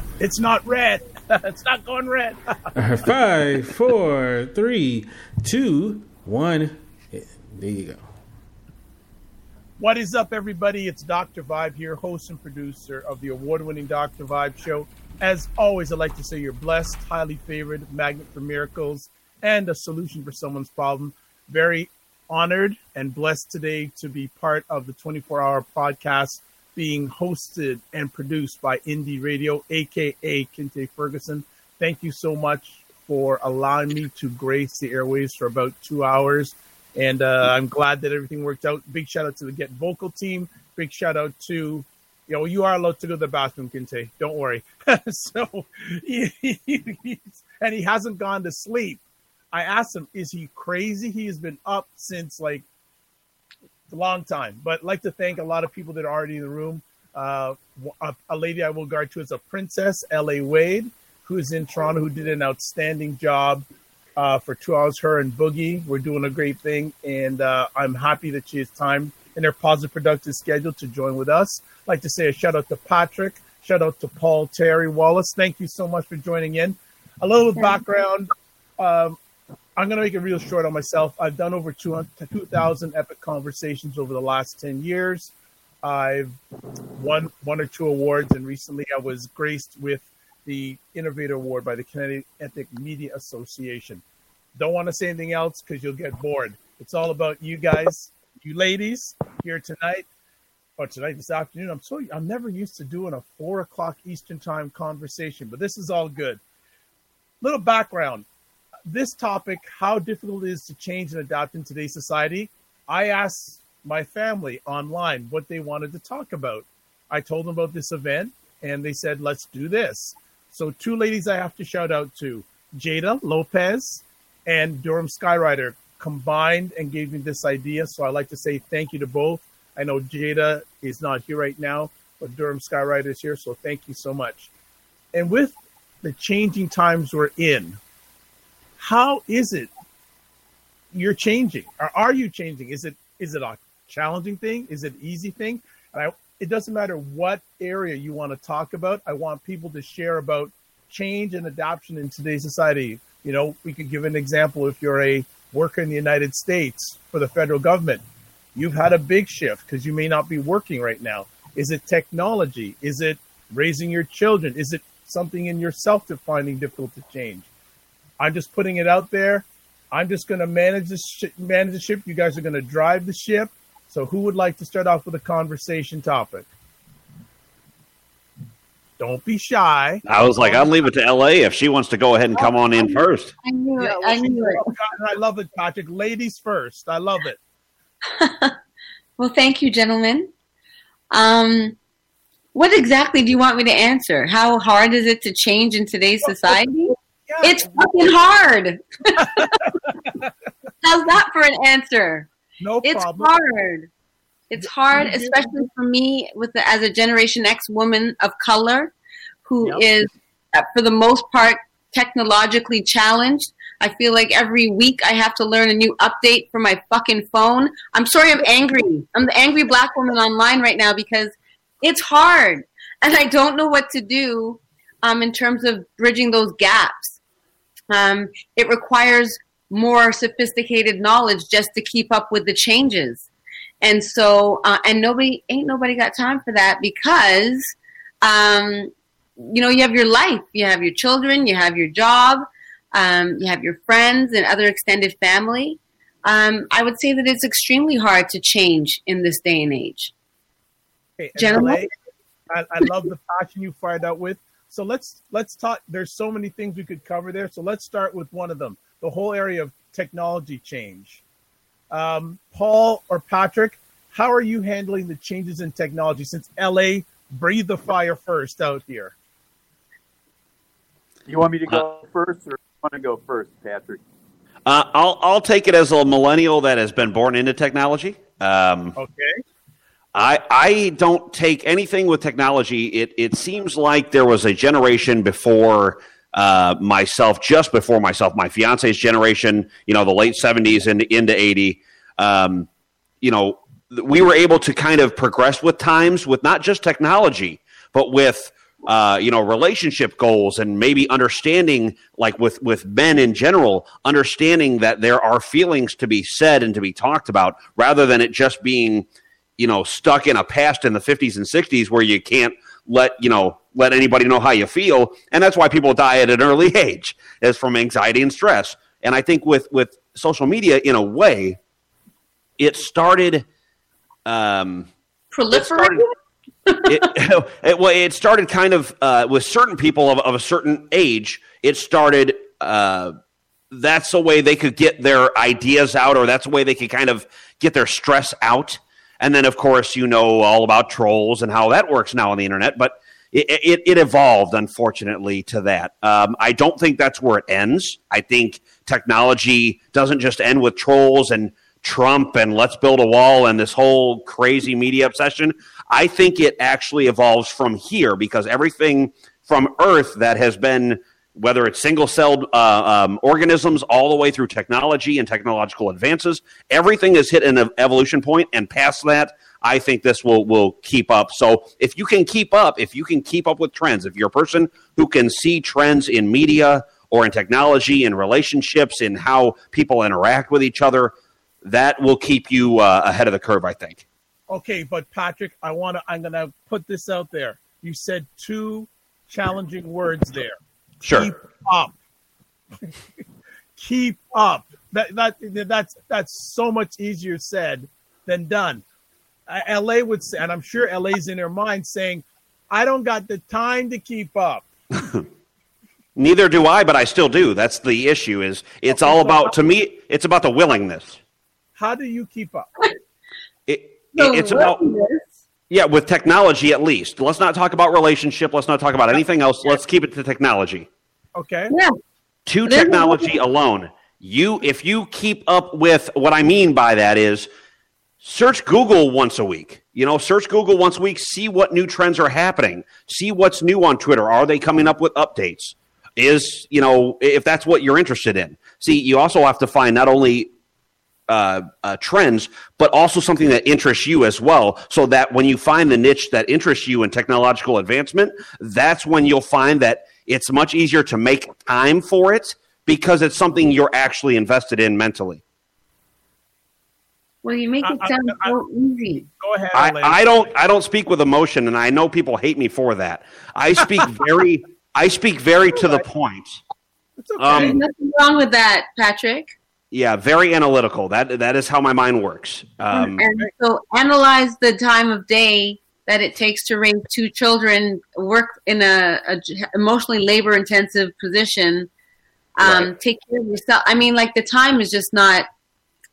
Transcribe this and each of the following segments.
it's not red. it's not going red. Five, four, three, two, one. There you go. What is up, everybody? It's Dr. Vibe here, host and producer of the award winning Dr. Vibe show. As always, I'd like to say you're blessed, highly favored, magnet for miracles, and a solution for someone's problem. Very honored and blessed today to be part of the 24 hour podcast being hosted and produced by Indie Radio, aka Kinte Ferguson. Thank you so much for allowing me to grace the airways for about two hours. And uh, I'm glad that everything worked out. Big shout out to the Get Vocal team. Big shout out to, you know, you are allowed to go to the bathroom, Kinte. Don't worry. so, and he hasn't gone to sleep. I asked him, is he crazy? He has been up since like a long time. But I'd like to thank a lot of people that are already in the room. Uh, a, a, lady I will guard to is a princess, L.A. Wade, who is in Toronto, who did an outstanding job uh, for two hours. Her and Boogie, we're doing a great thing, and uh, I'm happy that she has time in her positive, productive schedule to join with us. I'd like to say a shout out to Patrick, shout out to Paul Terry Wallace. Thank you so much for joining in. A little background. Um, I'm going to make it real short on myself. I've done over 2,000 epic conversations over the last 10 years. I've won one or two awards, and recently I was graced with the Innovator Award by the Canadian Ethnic Media Association. Don't want to say anything else because you'll get bored. It's all about you guys, you ladies here tonight, or tonight this afternoon. I'm so I'm never used to doing a four o'clock Eastern time conversation, but this is all good. Little background this topic, how difficult it is to change and adapt in today's society, I asked my family online what they wanted to talk about. I told them about this event and they said, let's do this. So, two ladies I have to shout out to Jada Lopez and Durham Skyrider combined and gave me this idea. So, I'd like to say thank you to both. I know Jada is not here right now, but Durham Skyrider is here. So, thank you so much. And with the changing times we're in, how is it you're changing? Or are you changing? Is it is it a challenging thing? Is it easy thing? And I, it doesn't matter what area you want to talk about. I want people to share about change and adoption in today's society. You know we could give an example. If you're a worker in the united states for the federal government you've had a big shift because you may not be working right now. Is it technology? Is it raising your children? Is it something in yourself that finding difficult to change I'm just putting it out there. I'm just going to manage the sh- manage the ship. You guys are going to drive the ship. So, who would like to start off with a conversation topic? Don't be shy. I was like, I'll leave it to LA if she wants to go ahead and come on in first. I knew it. I knew it. I love it, Patrick. Ladies first. I love it. well, thank you, gentlemen. Um, what exactly do you want me to answer? How hard is it to change in today's society? Yeah. It's fucking hard. How's that for an answer? No problem. it's problem. hard. It's hard, especially for me, with the, as a Generation X woman of color, who yep. is, uh, for the most part, technologically challenged. I feel like every week I have to learn a new update for my fucking phone. I'm sorry, I'm angry. I'm the angry black woman online right now because it's hard, and I don't know what to do um, in terms of bridging those gaps um, it requires more sophisticated knowledge just to keep up with the changes. And so, uh, and nobody, ain't nobody got time for that because, um, you know, you have your life, you have your children, you have your job, um, you have your friends and other extended family. Um, I would say that it's extremely hard to change in this day and age. Hey, Gentlemen? I, I love the passion you fired out with. So let's let's talk. There's so many things we could cover there. So let's start with one of them: the whole area of technology change. Um, Paul or Patrick, how are you handling the changes in technology since LA breathed the fire first out here? You want me to go uh, first, or you want to go first, Patrick? Uh, I'll I'll take it as a millennial that has been born into technology. Um, okay. I, I don't take anything with technology. It, it seems like there was a generation before uh, myself, just before myself, my fiance's generation, you know, the late 70s into, into 80. Um, you know, we were able to kind of progress with times with not just technology, but with uh, you know relationship goals and maybe understanding like with with men in general understanding that there are feelings to be said and to be talked about rather than it just being you know stuck in a past in the 50s and 60s where you can't let you know let anybody know how you feel and that's why people die at an early age is from anxiety and stress and i think with with social media in a way it started um Proliferating. it, it, well, it started kind of uh, with certain people of, of a certain age. It started. Uh, that's the way they could get their ideas out, or that's the way they could kind of get their stress out. And then, of course, you know all about trolls and how that works now on the internet. But it, it, it evolved, unfortunately, to that. Um, I don't think that's where it ends. I think technology doesn't just end with trolls and Trump and let's build a wall and this whole crazy media obsession. I think it actually evolves from here because everything from Earth that has been, whether it's single celled uh, um, organisms all the way through technology and technological advances, everything has hit an evolution point, and past that, I think this will will keep up. So if you can keep up, if you can keep up with trends, if you're a person who can see trends in media or in technology, in relationships, in how people interact with each other, that will keep you uh, ahead of the curve, I think. Okay, but Patrick, I want to. I'm going to put this out there. You said two challenging words there. Sure. Keep up. keep up. That that that's that's so much easier said than done. Uh, LA would say, and I'm sure LA's in their mind saying, "I don't got the time to keep up." Neither do I, but I still do. That's the issue. Is it's okay, all about to me. It's about the willingness. How do you keep up? It, it's about yeah, with technology at least. Let's not talk about relationship. Let's not talk about anything else. Let's keep it to technology. Okay. Yeah. To technology alone, you if you keep up with what I mean by that is search Google once a week. You know, search Google once a week, see what new trends are happening, see what's new on Twitter. Are they coming up with updates? Is, you know, if that's what you're interested in. See, you also have to find not only uh, uh, trends, but also something that interests you as well. So that when you find the niche that interests you in technological advancement, that's when you'll find that it's much easier to make time for it because it's something you're actually invested in mentally. Well, you make it sound I, I, so easy. Go ahead. I, I, don't. I don't speak with emotion, and I know people hate me for that. I speak very. I speak very to the point. Okay. Um, There's nothing wrong with that, Patrick. Yeah, very analytical. That that is how my mind works. Um, and so, analyze the time of day that it takes to raise two children, work in a, a emotionally labor intensive position, um, right. take care of yourself. I mean, like the time is just not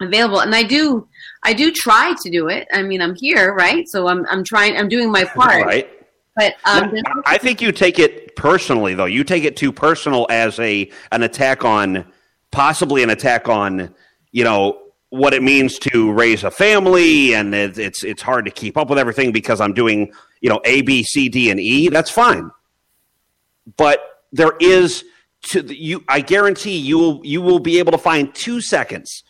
available, and I do, I do try to do it. I mean, I'm here, right? So I'm I'm trying. I'm doing my part. Right. But um, I think you take it personally, though. You take it too personal as a an attack on possibly an attack on, you know, what it means to raise a family, and it's it's hard to keep up with everything because I'm doing, you know, A, B, C, D, and E. That's fine, but there is to the, you. I guarantee you will you will be able to find two seconds,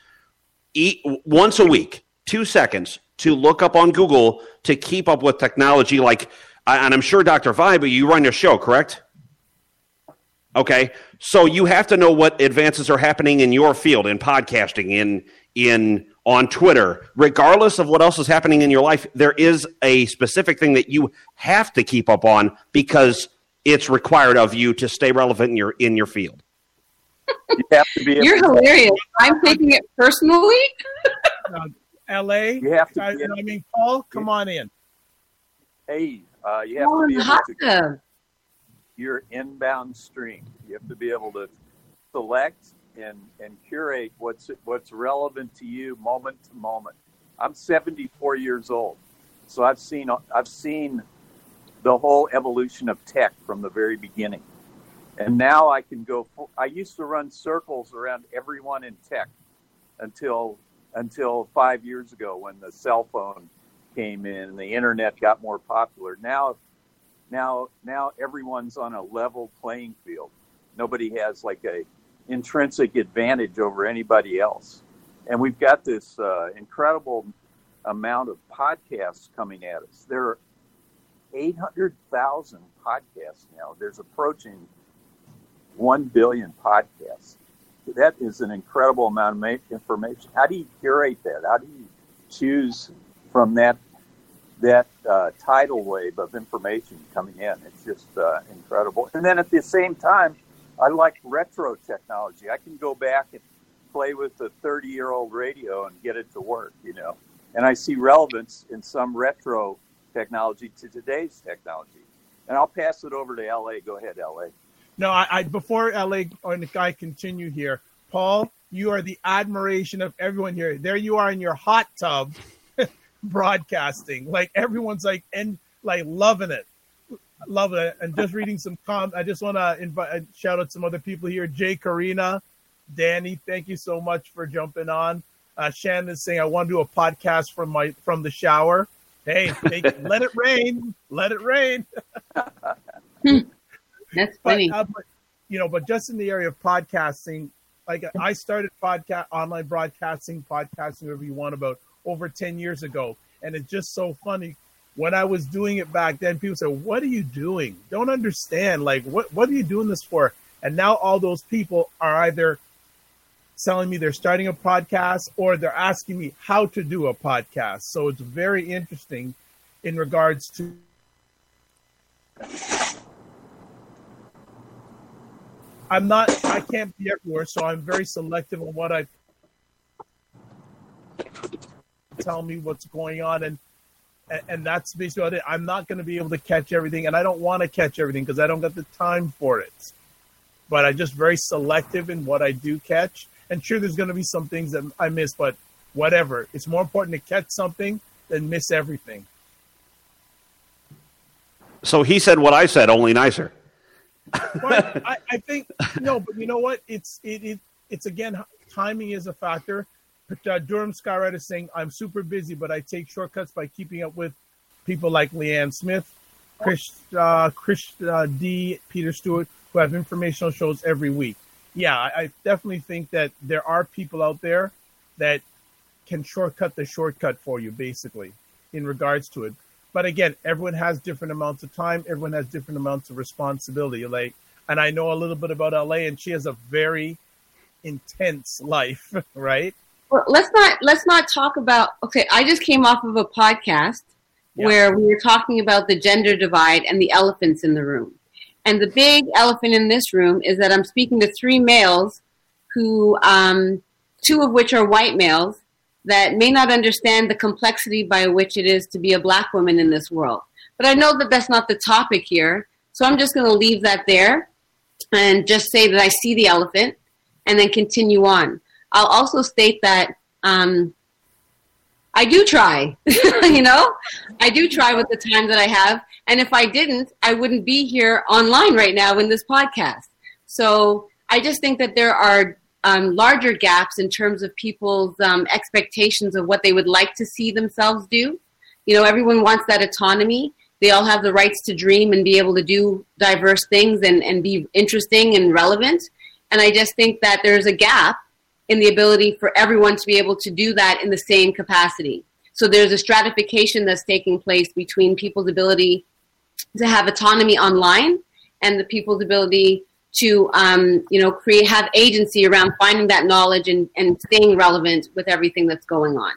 eat once a week, two seconds to look up on Google to keep up with technology. Like, and I'm sure Dr. Vibe, you run your show, correct? Okay, so you have to know what advances are happening in your field in podcasting, in in on Twitter, regardless of what else is happening in your life. There is a specific thing that you have to keep up on because it's required of you to stay relevant in your in your field. You have to be. You're hilarious. I'm taking it personally. uh, L.A. You have to. I, I mean, Paul, come on in. Hey, uh, you have to be able to your inbound stream. You have to be able to select and, and curate what's what's relevant to you moment to moment. I'm 74 years old, so I've seen I've seen the whole evolution of tech from the very beginning, and now I can go. I used to run circles around everyone in tech until until five years ago when the cell phone came in and the internet got more popular. Now now now everyone's on a level playing field. Nobody has like a intrinsic advantage over anybody else, and we've got this uh, incredible amount of podcasts coming at us. There, are 800,000 podcasts now. There's approaching 1 billion podcasts. That is an incredible amount of information. How do you curate that? How do you choose from that that uh, tidal wave of information coming in? It's just uh, incredible. And then at the same time, I like retro technology. I can go back and play with a 30 year old radio and get it to work, you know. And I see relevance in some retro technology to today's technology. And I'll pass it over to LA. Go ahead, LA. No, I, I before LA and I continue here, Paul, you are the admiration of everyone here. There you are in your hot tub broadcasting. Like everyone's like and like loving it. Loving it. And just reading some com I just want to invite uh, shout out some other people here. Jay Karina, Danny, thank you so much for jumping on. Uh, Shannon is saying I want to do a podcast from my from the shower. Hey, make, let it rain, let it rain. That's funny. But, uh, but, you know, but just in the area of podcasting, like I started podcast online broadcasting, podcasting, whatever you want about over 10 years ago. And it's just so funny. When I was doing it back then, people said, What are you doing? Don't understand. Like, what, what are you doing this for? And now all those people are either telling me they're starting a podcast or they're asking me how to do a podcast. So it's very interesting in regards to I'm not I can't be everywhere, so I'm very selective on what I tell me what's going on and and that's basically it. I'm not going to be able to catch everything, and I don't want to catch everything because I don't got the time for it. But I'm just very selective in what I do catch, and sure, there's going to be some things that I miss, but whatever. It's more important to catch something than miss everything. So he said what I said, only nicer. but I, I, think no, but you know what? It's it, it it's again timing is a factor. Uh, Durham Skywriter is saying I'm super busy, but I take shortcuts by keeping up with people like Leanne Smith, Chris, uh, Chris uh, D, Peter Stewart, who have informational shows every week yeah, I, I definitely think that there are people out there that can shortcut the shortcut for you, basically, in regards to it. But again, everyone has different amounts of time. Everyone has different amounts of responsibility. Like, and I know a little bit about LA, and she has a very intense life, right? Well, let's not let's not talk about. Okay, I just came off of a podcast yeah. where we were talking about the gender divide and the elephants in the room. And the big elephant in this room is that I'm speaking to three males who, um, two of which are white males, that may not understand the complexity by which it is to be a black woman in this world. But I know that that's not the topic here. So I'm just going to leave that there and just say that I see the elephant and then continue on. I'll also state that um, I do try, you know, I do try with the time that I have. And if I didn't, I wouldn't be here online right now in this podcast. So I just think that there are um, larger gaps in terms of people's um, expectations of what they would like to see themselves do. You know, everyone wants that autonomy. They all have the rights to dream and be able to do diverse things and, and be interesting and relevant. And I just think that there's a gap in the ability for everyone to be able to do that in the same capacity. So there's a stratification that's taking place between people's ability to have autonomy online and the people's ability to um, you know create have agency around finding that knowledge and, and staying relevant with everything that's going on.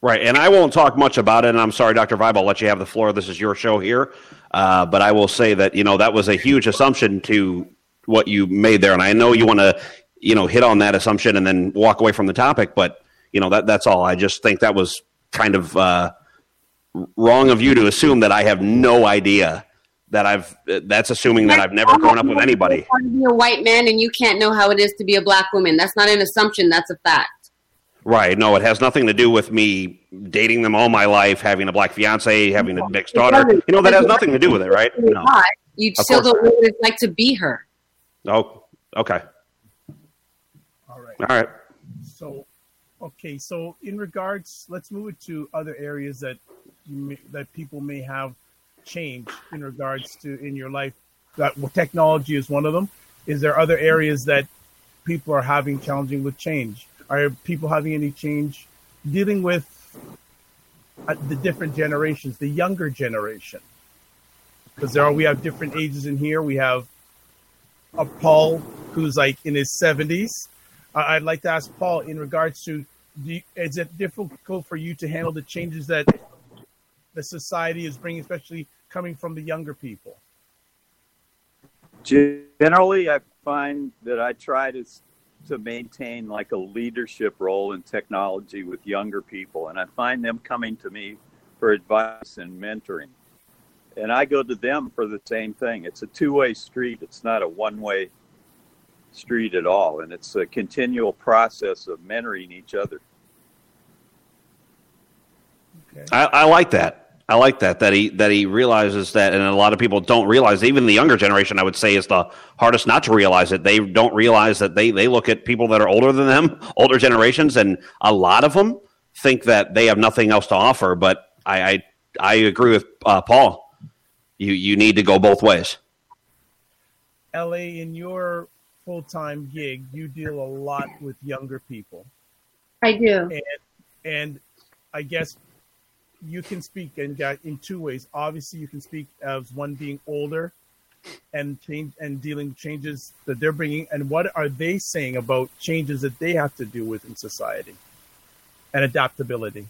Right and i won't talk much about it and i'm sorry dr vibe i'll let you have the floor. This is your show here. Uh, but i will say that you know that was a huge assumption to what you made there and i know you want to you know hit on that assumption and then walk away from the topic but you know that that's all i just think that was kind of uh, wrong of you to assume that I have no idea that I've. That's assuming that I've never grown up with anybody. To be a white man and you can't know how it is to be a black woman. That's not an assumption. That's a fact. Right. No, it has nothing to do with me dating them all my life, having a black fiance, having a mixed daughter. You know, that has nothing to do with it, right? No. You still don't know what it's like to be her. Oh, okay. All right. So, okay. So, in regards, let's move it to other areas that may, that people may have changed in regards to in your life? That well, technology is one of them. Is there other areas that people are having challenging with change? Are people having any change dealing with uh, the different generations, the younger generation? because there are we have different ages in here. We have a Paul who's like in his seventies. I'd like to ask Paul in regards to: you, is it difficult for you to handle the changes that the society is bringing, especially coming from the younger people? Generally, I find that I try to to maintain like a leadership role in technology with younger people, and I find them coming to me for advice and mentoring, and I go to them for the same thing. It's a two way street. It's not a one way street at all, and it's a continual process of mentoring each other. Okay. I, I like that. I like that that he that he realizes that, and a lot of people don't realize. Even the younger generation, I would say, is the hardest not to realize it. They don't realize that they they look at people that are older than them, older generations, and a lot of them think that they have nothing else to offer. But I I, I agree with uh, Paul. You you need to go both ways. La, in your full time gig, you deal a lot with younger people. I do, and and I guess you can speak in in two ways. Obviously, you can speak as one being older and change and dealing changes that they're bringing, and what are they saying about changes that they have to do with in society and adaptability.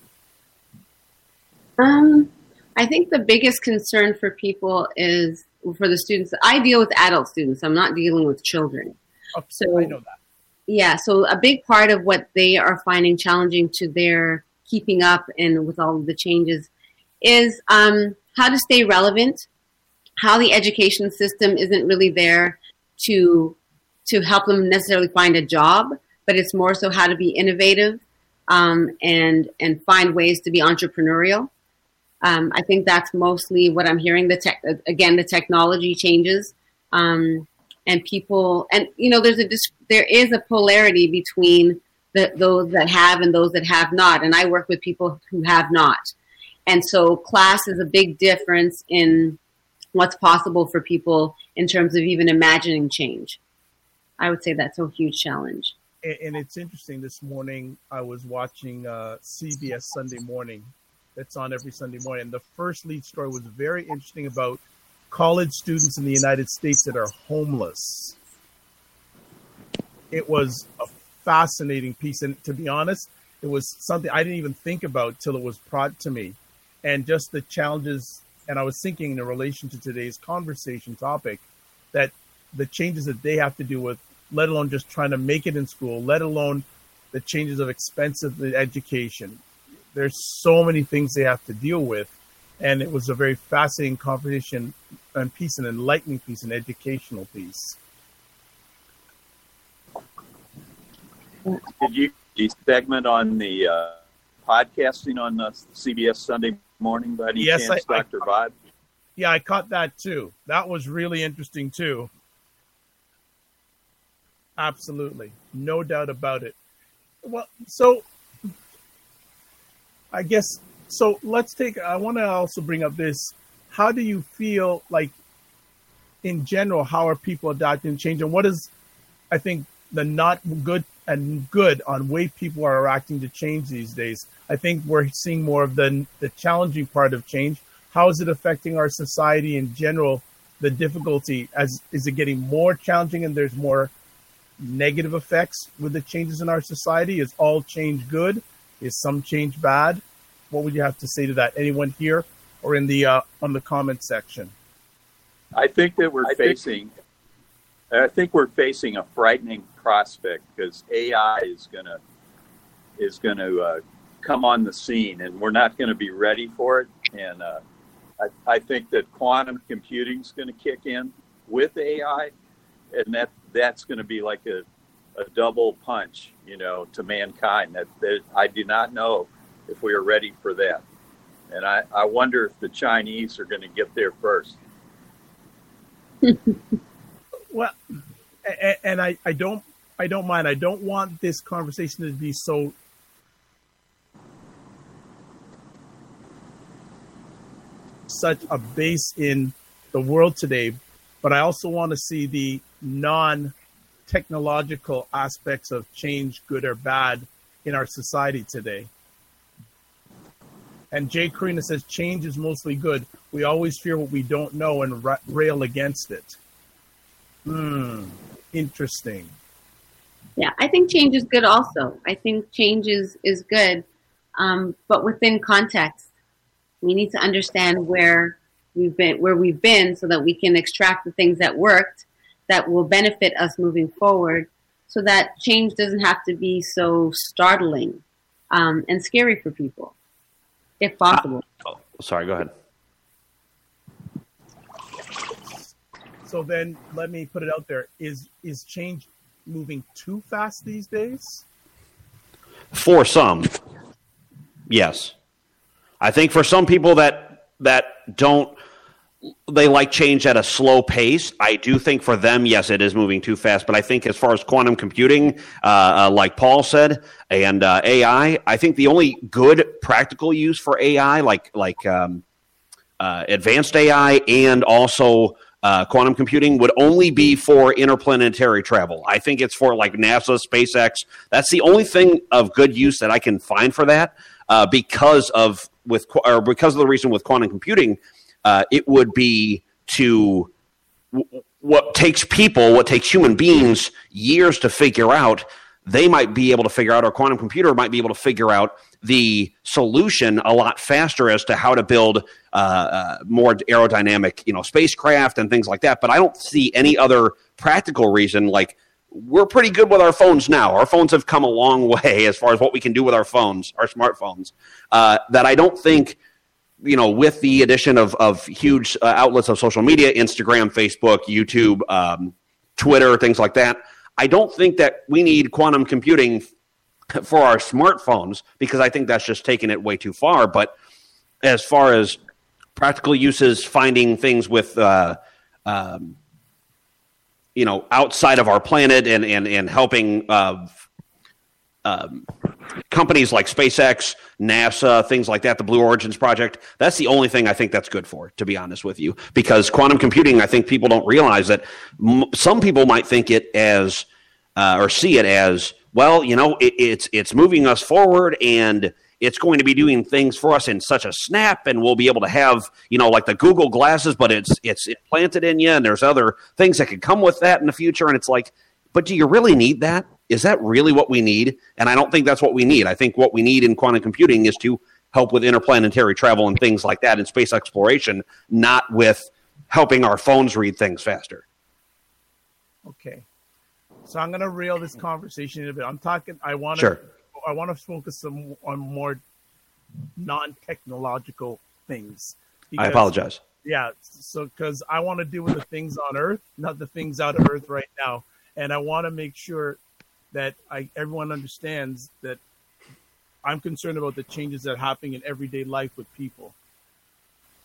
Um, I think the biggest concern for people is for the students. I deal with adult students. I'm not dealing with children. Okay, so I know that. Yeah, so a big part of what they are finding challenging to their keeping up and with all of the changes is um, how to stay relevant, how the education system isn't really there to to help them necessarily find a job, but it's more so how to be innovative um, and and find ways to be entrepreneurial. Um, I think that's mostly what I'm hearing. The tech again, the technology changes, um, and people, and you know, there's a there is a polarity between the, those that have and those that have not. And I work with people who have not. And so class is a big difference in what's possible for people in terms of even imagining change. I would say that's a huge challenge. And, it's interesting. This morning, I was watching uh, CBS Sunday Morning. That's on every Sunday morning. And the first lead story was very interesting about college students in the United States that are homeless. It was a fascinating piece. And to be honest, it was something I didn't even think about till it was brought to me. And just the challenges, and I was thinking in relation to today's conversation topic, that the changes that they have to do with, let alone just trying to make it in school, let alone the changes of expensive education. There's so many things they have to deal with. And it was a very fascinating conversation and piece, an enlightening piece, an educational piece. Did you the segment on the uh, podcasting on the CBS Sunday Morning by any yes, chance, I, Dr. I, Vibe? Yeah, I caught that too. That was really interesting too. Absolutely. No doubt about it. Well, so I guess so let's take I want to also bring up this how do you feel like in general how are people adapting change and what is I think the not good and good on way people are reacting to change these days. I think we're seeing more of the the challenging part of change. How is it affecting our society in general? The difficulty as is it getting more challenging and there's more negative effects with the changes in our society? Is all change good? Is some change bad? What would you have to say to that? Anyone here or in the uh, on the comment section? I think that we're I facing. Think- I think we're facing a frightening prospect because AI is gonna is going to uh, come on the scene, and we're not going to be ready for it. And uh, I, I, think that quantum computing is going to kick in with AI, and that that's going to be like a, a double punch, you know, to mankind. That, that I do not know if we are ready for that, and I, I wonder if the Chinese are going to get there first. well, and I, I don't I don't mind. I don't want this conversation to be so such a base in the world today, but I also want to see the non technological aspects of change, good or bad, in our society today. And Jay Karina says change is mostly good. We always fear what we don't know and ra- rail against it. Hmm, interesting. Yeah, I think change is good also. I think change is, is good, um, but within context. We need to understand where we've been where we've been so that we can extract the things that worked that will benefit us moving forward so that change doesn't have to be so startling um, and scary for people if possible. Uh, oh, sorry go ahead. So then let me put it out there. Is is change moving too fast these days? For some yes. I think for some people that that don't they like change at a slow pace. I do think for them, yes, it is moving too fast. But I think as far as quantum computing, uh, uh, like Paul said, and uh, AI, I think the only good practical use for AI, like like um, uh, advanced AI, and also uh, quantum computing, would only be for interplanetary travel. I think it's for like NASA, SpaceX. That's the only thing of good use that I can find for that, uh, because of with or because of the reason with quantum computing uh, it would be to w- what takes people, what takes human beings years to figure out. They might be able to figure out, or quantum computer might be able to figure out the solution a lot faster as to how to build uh, uh, more aerodynamic, you know, spacecraft and things like that. But I don't see any other practical reason. Like we're pretty good with our phones now. Our phones have come a long way as far as what we can do with our phones, our smartphones. Uh, that I don't think you know, with the addition of of huge uh, outlets of social media, Instagram, Facebook, YouTube, um, Twitter, things like that, I don't think that we need quantum computing for our smartphones because I think that's just taking it way too far. But as far as practical uses, finding things with, uh, um, you know, outside of our planet and and and helping uh, um, companies like SpaceX, NASA, things like that, the Blue Origins project, that's the only thing I think that's good for, to be honest with you. Because quantum computing, I think people don't realize that m- some people might think it as uh, or see it as, well, you know, it, it's it's moving us forward and it's going to be doing things for us in such a snap and we'll be able to have you know like the google glasses but it's it's implanted in you and there's other things that could come with that in the future and it's like but do you really need that is that really what we need? And I don't think that's what we need. I think what we need in quantum computing is to help with interplanetary travel and things like that in space exploration, not with helping our phones read things faster. Okay. So I'm going to reel this conversation a bit. I'm talking. I want to. Sure. I want to focus some, on more non-technological things. Because, I apologize. Yeah. So because I want to deal with the things on Earth, not the things out of Earth right now, and I want to make sure that I, everyone understands that I'm concerned about the changes that are happening in everyday life with people.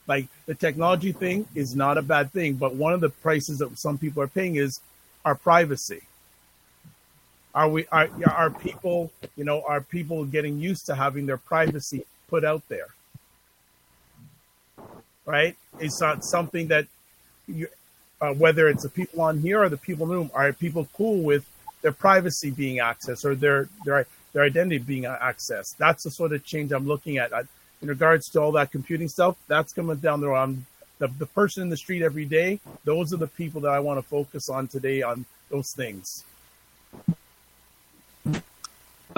Like the technology thing is not a bad thing, but one of the prices that some people are paying is our privacy. Are we are are people you know are people getting used to having their privacy put out there? Right? It's not something that you, uh, whether it's the people on here or the people in the room, are people cool with their privacy being accessed or their their their identity being accessed. That's the sort of change I'm looking at. I, in regards to all that computing stuff, that's coming down the road. I'm, the, the person in the street every day, those are the people that I want to focus on today on those things.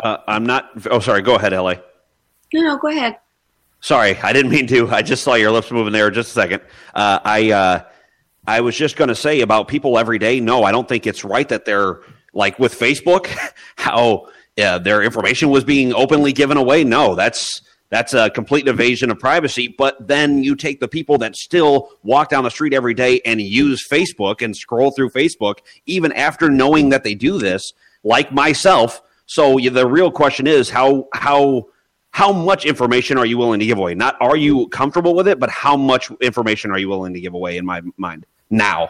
Uh, I'm not. Oh, sorry. Go ahead, LA. No, no, go ahead. Sorry, I didn't mean to. I just saw your lips moving there. Just a second. Uh, I uh, I was just going to say about people every day. No, I don't think it's right that they're like with Facebook, how uh, their information was being openly given away. No, that's that's a complete invasion of privacy. But then you take the people that still walk down the street every day and use Facebook and scroll through Facebook, even after knowing that they do this, like myself. So the real question is how how how much information are you willing to give away? Not are you comfortable with it, but how much information are you willing to give away? In my mind, now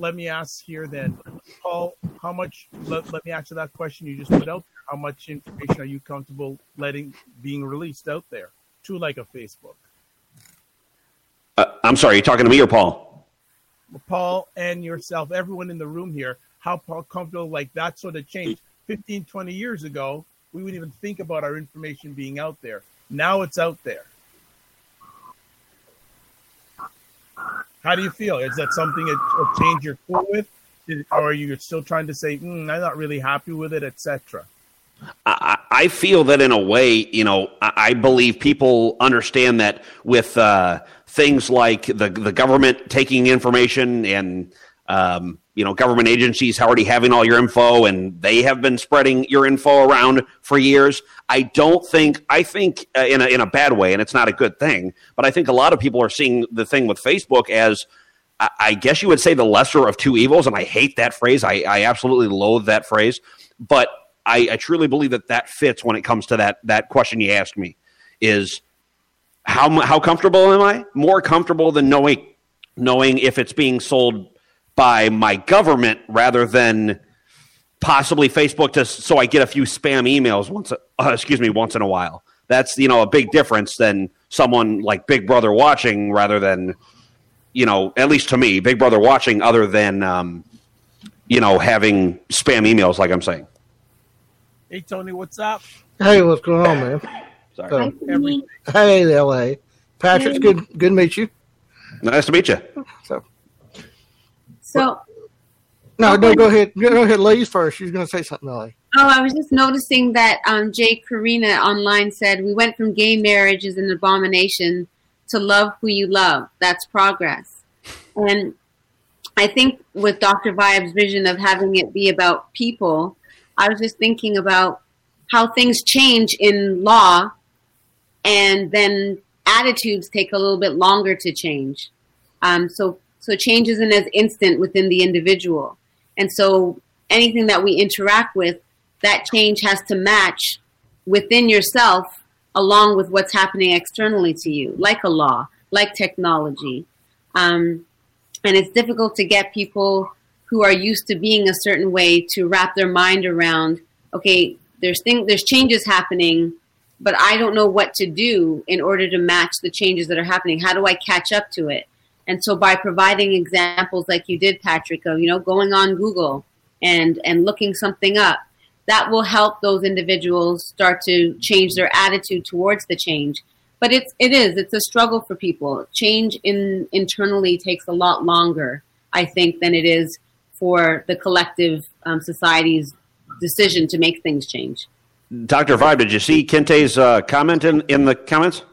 let me ask here then, Paul, how much? Let, let me answer that question you just put out there. How much information are you comfortable letting being released out there to like a Facebook? Uh, I'm sorry, you talking to me or Paul? Paul and yourself, everyone in the room here, how comfortable like that sort of change 15, 20 years ago, we wouldn't even think about our information being out there. Now it's out there. How do you feel? Is that something a, change you're cool with, or are you still trying to say, mm, "I'm not really happy with it," etc.? I, I, feel that in a way, you know, I, I believe people understand that with uh, things like the the government taking information and um, you know government agencies already having all your info and they have been spreading your info around for years. I don't think I think uh, in a in a bad way, and it's not a good thing. But I think a lot of people are seeing the thing with Facebook as I guess you would say the lesser of two evils, and I hate that phrase. I, I absolutely loathe that phrase, but I, I, truly believe that that fits when it comes to that that question you asked me. Is how how comfortable am I? More comfortable than knowing knowing if it's being sold by my government rather than possibly Facebook to so I get a few spam emails once, uh, excuse me, once in a while. That's you know a big difference than someone like Big Brother watching rather than you know at least to me Big Brother watching other than um, you know having spam emails like I'm saying. Hey Tony, what's up? Hey, what's going on, man? Sorry. Uh, hey, LA. Patrick, good good to meet you. Nice to meet you. So, so no, no, go ahead. Go ahead, ladies first. She's going to say something, Ellie. Oh, I was just noticing that um, Jay Karina online said we went from gay marriage is an abomination to love who you love. That's progress. And I think with Dr. Vibe's vision of having it be about people, I was just thinking about how things change in law and then attitudes take a little bit longer to change. Um, so, so change isn't as instant within the individual. And so anything that we interact with, that change has to match within yourself along with what's happening externally to you, like a law, like technology. Um, and it's difficult to get people who are used to being a certain way to wrap their mind around, okay, there's thing, there's changes happening, but I don't know what to do in order to match the changes that are happening. How do I catch up to it? And so by providing examples like you did, Patrick, of, you know, going on Google and, and looking something up, that will help those individuals start to change their attitude towards the change. But it's, it is, it's a struggle for people. Change in internally takes a lot longer, I think, than it is for the collective um, society's decision to make things change. Dr. Vibe, did you see Kinte's uh, comment in, in the comments?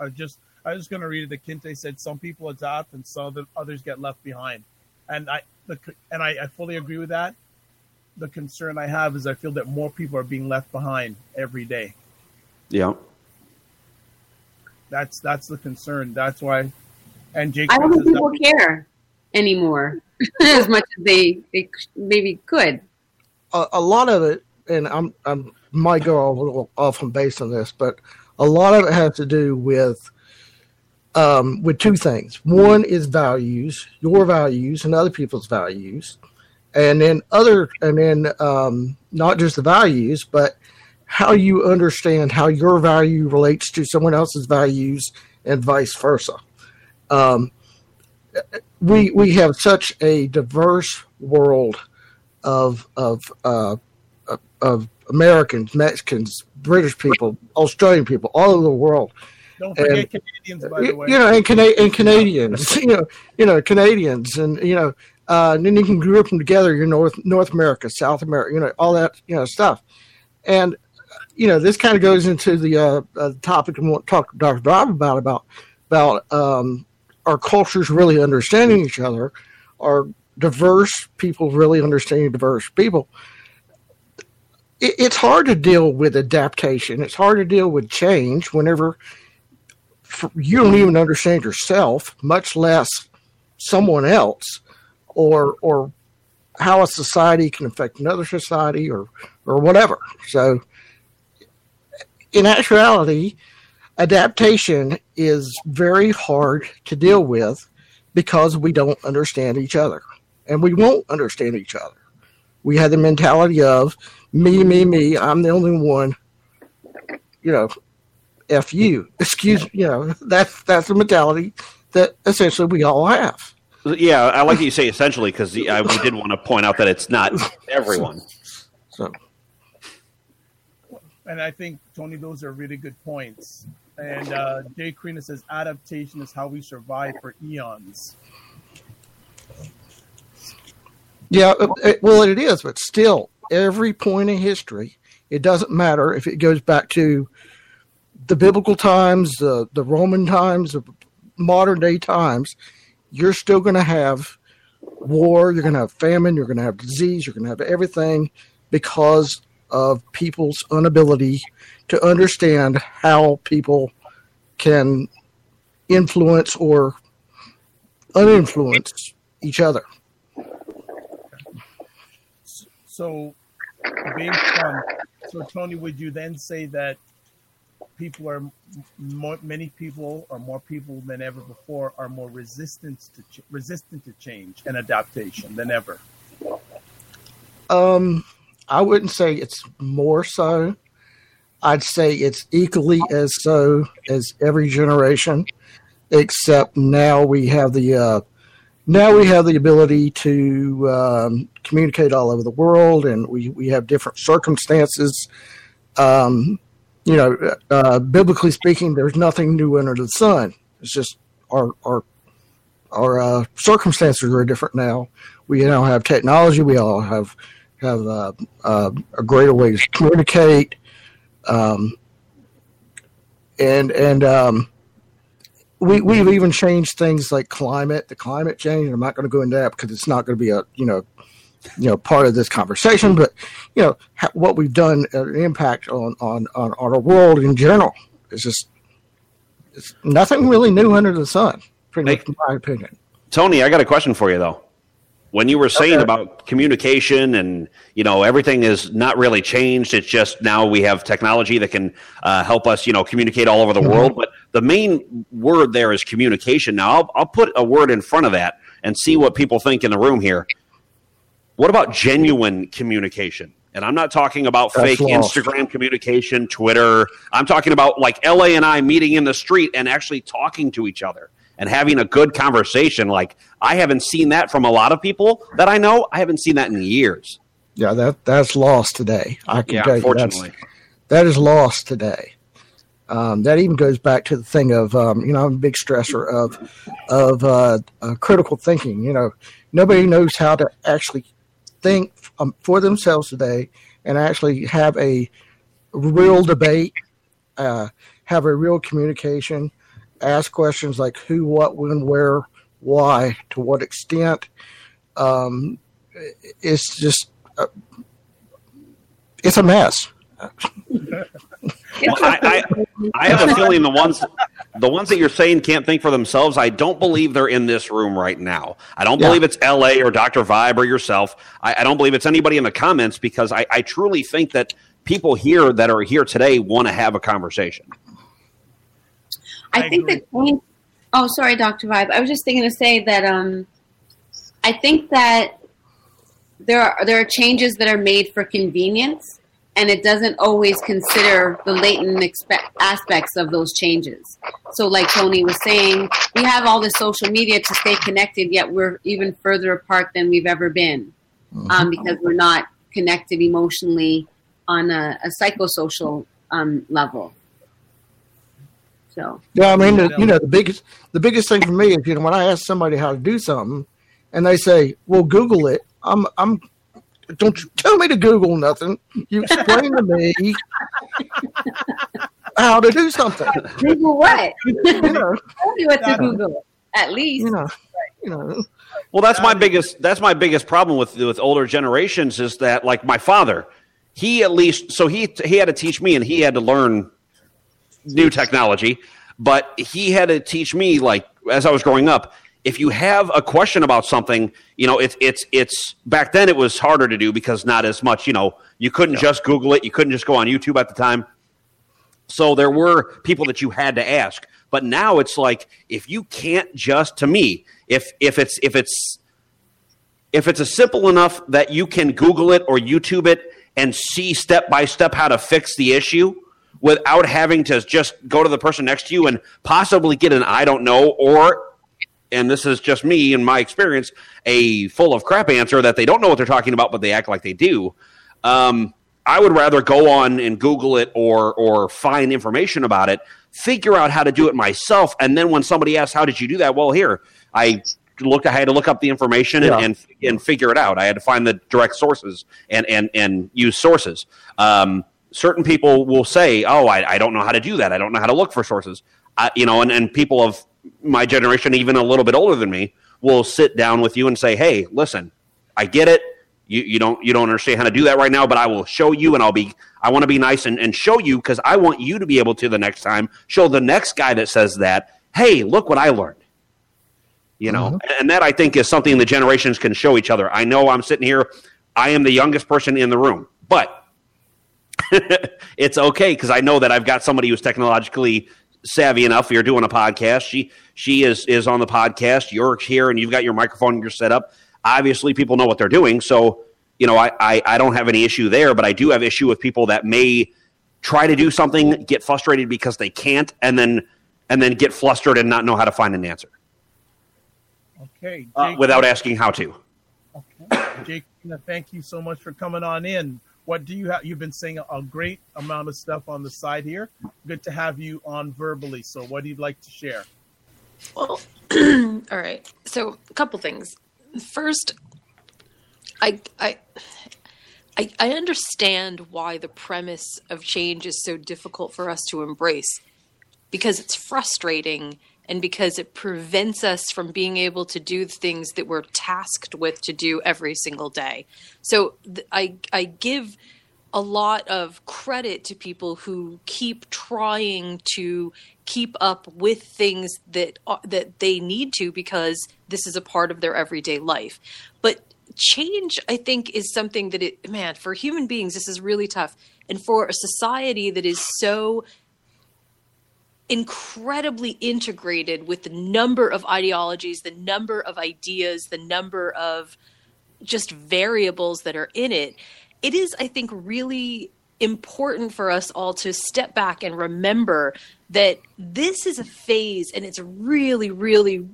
I just I was going to read it. The Kinte said some people adopt and some others get left behind, and I the, and I, I fully agree with that. The concern I have is I feel that more people are being left behind every day. Yeah, that's that's the concern. That's why. And Jake, I don't think people that, care anymore as much as they they maybe could. A, a lot of it, and I'm I'm might go a little off on base on this, but a lot of it has to do with um, with two things. One is values, your values and other people's values, and then other, and then um, not just the values, but how you understand how your value relates to someone else's values and vice versa. Um, we we have such a diverse world of of uh, of Americans, Mexicans, British people, Australian people, all over the world don't forget and, Canadians, by the way. You know, and, Cana- and Canadians, you know, you know, Canadians, and you know, uh, and then you can group them together. You North North America, South America, you know, all that you know stuff, and you know, this kind of goes into the uh, uh, topic want to talk to Dr. Bob about about about um, our cultures really understanding each other, our diverse people really understanding diverse people. It, it's hard to deal with adaptation. It's hard to deal with change whenever you don't even understand yourself, much less someone else, or or how a society can affect another society, or or whatever. So, in actuality, adaptation is very hard to deal with because we don't understand each other, and we won't understand each other. We have the mentality of me, me, me. I'm the only one. You know, F you. Excuse you know, that's that's the mentality that essentially we all have. Yeah, I like that you say essentially because we did want to point out that it's not everyone. So, And I think Tony, those are really good points. And uh, Jay Karina says adaptation is how we survive for eons. Yeah, it, well, it is, but still, every point in history, it doesn't matter if it goes back to the biblical times, the the Roman times, the modern day times. You're still going to have war. You're going to have famine. You're going to have disease. You're going to have everything because of people's inability to understand how people can influence or uninfluence each other. So, so Tony, would you then say that people are more, many people or more people than ever before are more resistant to ch- resistant to change and adaptation than ever? Um, I wouldn't say it's more so. I'd say it's equally as so as every generation, except now we have the uh, now we have the ability to um, communicate all over the world, and we, we have different circumstances. Um, you know, uh, biblically speaking, there's nothing new under the sun. It's just our our our uh, circumstances are different now. We now have technology. We all have have uh, uh a greater way to communicate, um, and and um, we we've even changed things like climate, the climate change. I'm not going to go into that because it's not going to be a you know you know part of this conversation. But you know ha- what we've done, uh, an impact on, on on on our world in general is just it's nothing really new under the sun. Pretty hey, much, in my opinion. Tony, I got a question for you though when you were saying okay. about communication and you know everything is not really changed it's just now we have technology that can uh, help us you know communicate all over the mm-hmm. world but the main word there is communication now I'll, I'll put a word in front of that and see what people think in the room here what about genuine communication and i'm not talking about That's fake lost. instagram communication twitter i'm talking about like la and i meeting in the street and actually talking to each other and having a good conversation. Like I haven't seen that from a lot of people that I know. I haven't seen that in years. Yeah, that that's lost today. I can yeah, tell you that's, that is lost today. Um, that even goes back to the thing of um, you know I'm a big stressor of of uh, uh, critical thinking. You know, nobody knows how to actually think um, for themselves today and actually have a real debate, uh, have a real communication, ask questions like who, what, when, where, why, to what extent. Um, it's just, uh, it's a mess. well, I, I, I, have a feeling the ones the ones that you're saying can't think for themselves. I don't believe they're in this room right now. I don't yeah. believe it's L.A. or Dr. Vibe or yourself. I, I, don't believe it's anybody in the comments because I, I truly think that people here that are here today want to have a conversation. I, I think agree. that oh sorry dr vibe i was just thinking to say that um i think that there are there are changes that are made for convenience and it doesn't always consider the latent expe- aspects of those changes so like tony was saying we have all the social media to stay connected yet we're even further apart than we've ever been mm-hmm. um, because we're not connected emotionally on a, a psychosocial um, level so yeah, I mean, the, you know, the biggest the biggest thing for me is you know when I ask somebody how to do something, and they say, "Well, Google it." I'm I'm don't you tell me to Google nothing. You explain to me how to do something. Google what? you know, tell me what to Google. At least, you know, you know. Well, that's my biggest that's my biggest problem with with older generations is that like my father, he at least so he he had to teach me and he had to learn new technology, but he had to teach me like as I was growing up. If you have a question about something, you know, it's it's it's back then it was harder to do because not as much, you know, you couldn't yeah. just Google it, you couldn't just go on YouTube at the time. So there were people that you had to ask. But now it's like if you can't just to me, if if it's if it's if it's a simple enough that you can Google it or YouTube it and see step by step how to fix the issue, without having to just go to the person next to you and possibly get an I don't know or and this is just me in my experience, a full of crap answer that they don't know what they're talking about, but they act like they do. Um, I would rather go on and Google it or or find information about it, figure out how to do it myself, and then when somebody asks, "How did you do that?" Well, here I looked. I had to look up the information and, yeah. and, and figure it out. I had to find the direct sources and and and use sources. Um, certain people will say, "Oh, I, I, don't know how to do that. I don't know how to look for sources." I, you know, and, and people of my generation, even a little bit older than me, will sit down with you and say, "Hey, listen, I get it. You, you don't you don't understand how to do that right now, but I will show you, and I'll be I want to be nice and, and show you because I want you to be able to the next time show the next guy that says that, hey, look what I learned. You know, mm-hmm. and that I think is something the generations can show each other. I know I'm sitting here, I am the youngest person in the room, but it's okay because I know that I've got somebody who's technologically savvy enough. You're doing a podcast. She she is is on the podcast. You're here and you've got your microphone. You're set up obviously people know what they're doing. So, you know, I, I, I don't have any issue there, but I do have issue with people that may try to do something, get frustrated because they can't, and then and then get flustered and not know how to find an answer. Okay. Uh, without asking how to. Okay. Jake, thank you so much for coming on in. What do you have? You've been saying a great amount of stuff on the side here. Good to have you on verbally. So, what do you like to share? Well, all right. So, a couple things first, I, I, I, I understand why the premise of change is so difficult for us to embrace because it's frustrating and because it prevents us from being able to do things that we're tasked with to do every single day. So th- I I give a lot of credit to people who keep trying to keep up with things that uh, that they need to because this is a part of their everyday life. But change I think is something that it man for human beings this is really tough and for a society that is so incredibly integrated with the number of ideologies, the number of ideas, the number of just variables that are in it it is, I think, really important for us all to step back and remember that this is a phase and it's really, really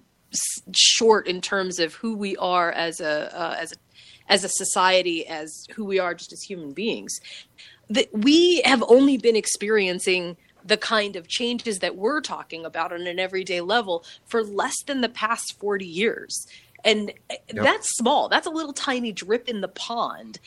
short in terms of who we are as a uh, as a as a society, as who we are just as human beings. That we have only been experiencing the kind of changes that we're talking about on an everyday level for less than the past 40 years. And uh, yep. that's small. That's a little tiny drip in the pond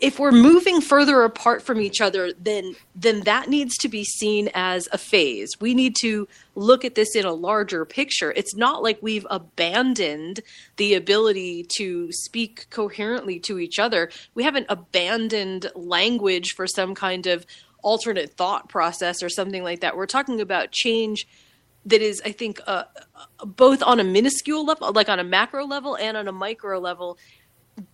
if we're moving further apart from each other then then that needs to be seen as a phase we need to look at this in a larger picture it's not like we've abandoned the ability to speak coherently to each other we haven't abandoned language for some kind of alternate thought process or something like that. We're talking about change that is i think uh, both on a minuscule level like on a macro level and on a micro level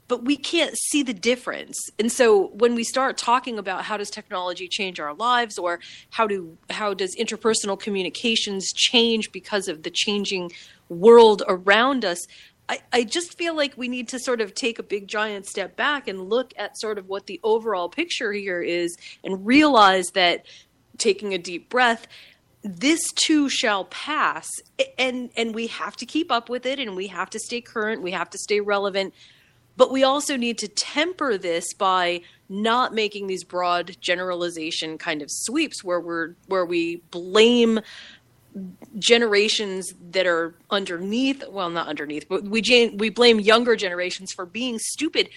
but we can't see the difference. And so when we start talking about how does technology change our lives or how do how does interpersonal communications change because of the changing world around us I, I just feel like we need to sort of take a big giant step back and look at sort of what the overall picture here is and realize that taking a deep breath this too shall pass. And and we have to keep up with it and we have to stay current we have to stay relevant. But we also need to temper this by not making these broad generalization kind of sweeps where we're where we blame generations that are underneath well not underneath but we we blame younger generations for being stupid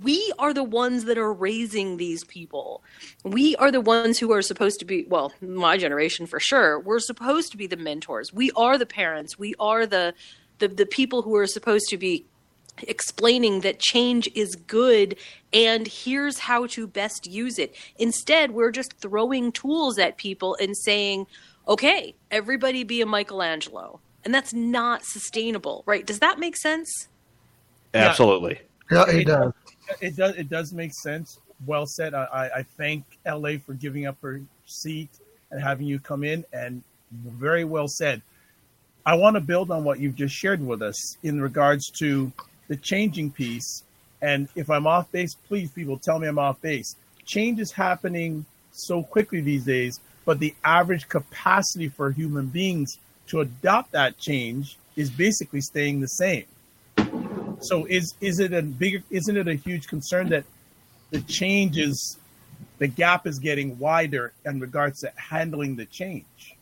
we are the ones that are raising these people. We are the ones who are supposed to be, well, my generation for sure. We're supposed to be the mentors. We are the parents. We are the the, the people who are supposed to be explaining that change is good and here's how to best use it. Instead, we're just throwing tools at people and saying, okay, everybody be a Michelangelo. And that's not sustainable, right? Does that make sense? Absolutely. Yeah, it, it does. It does. It does make sense. Well said. I, I thank LA for giving up her seat and having you come in, and very well said. I want to build on what you've just shared with us in regards to the changing piece. And if I'm off base, please, people, tell me I'm off base. Change is happening so quickly these days, but the average capacity for human beings to adopt that change is basically staying the same. So is is it a bigger isn't it a huge concern that the change is the gap is getting wider in regards to handling the change.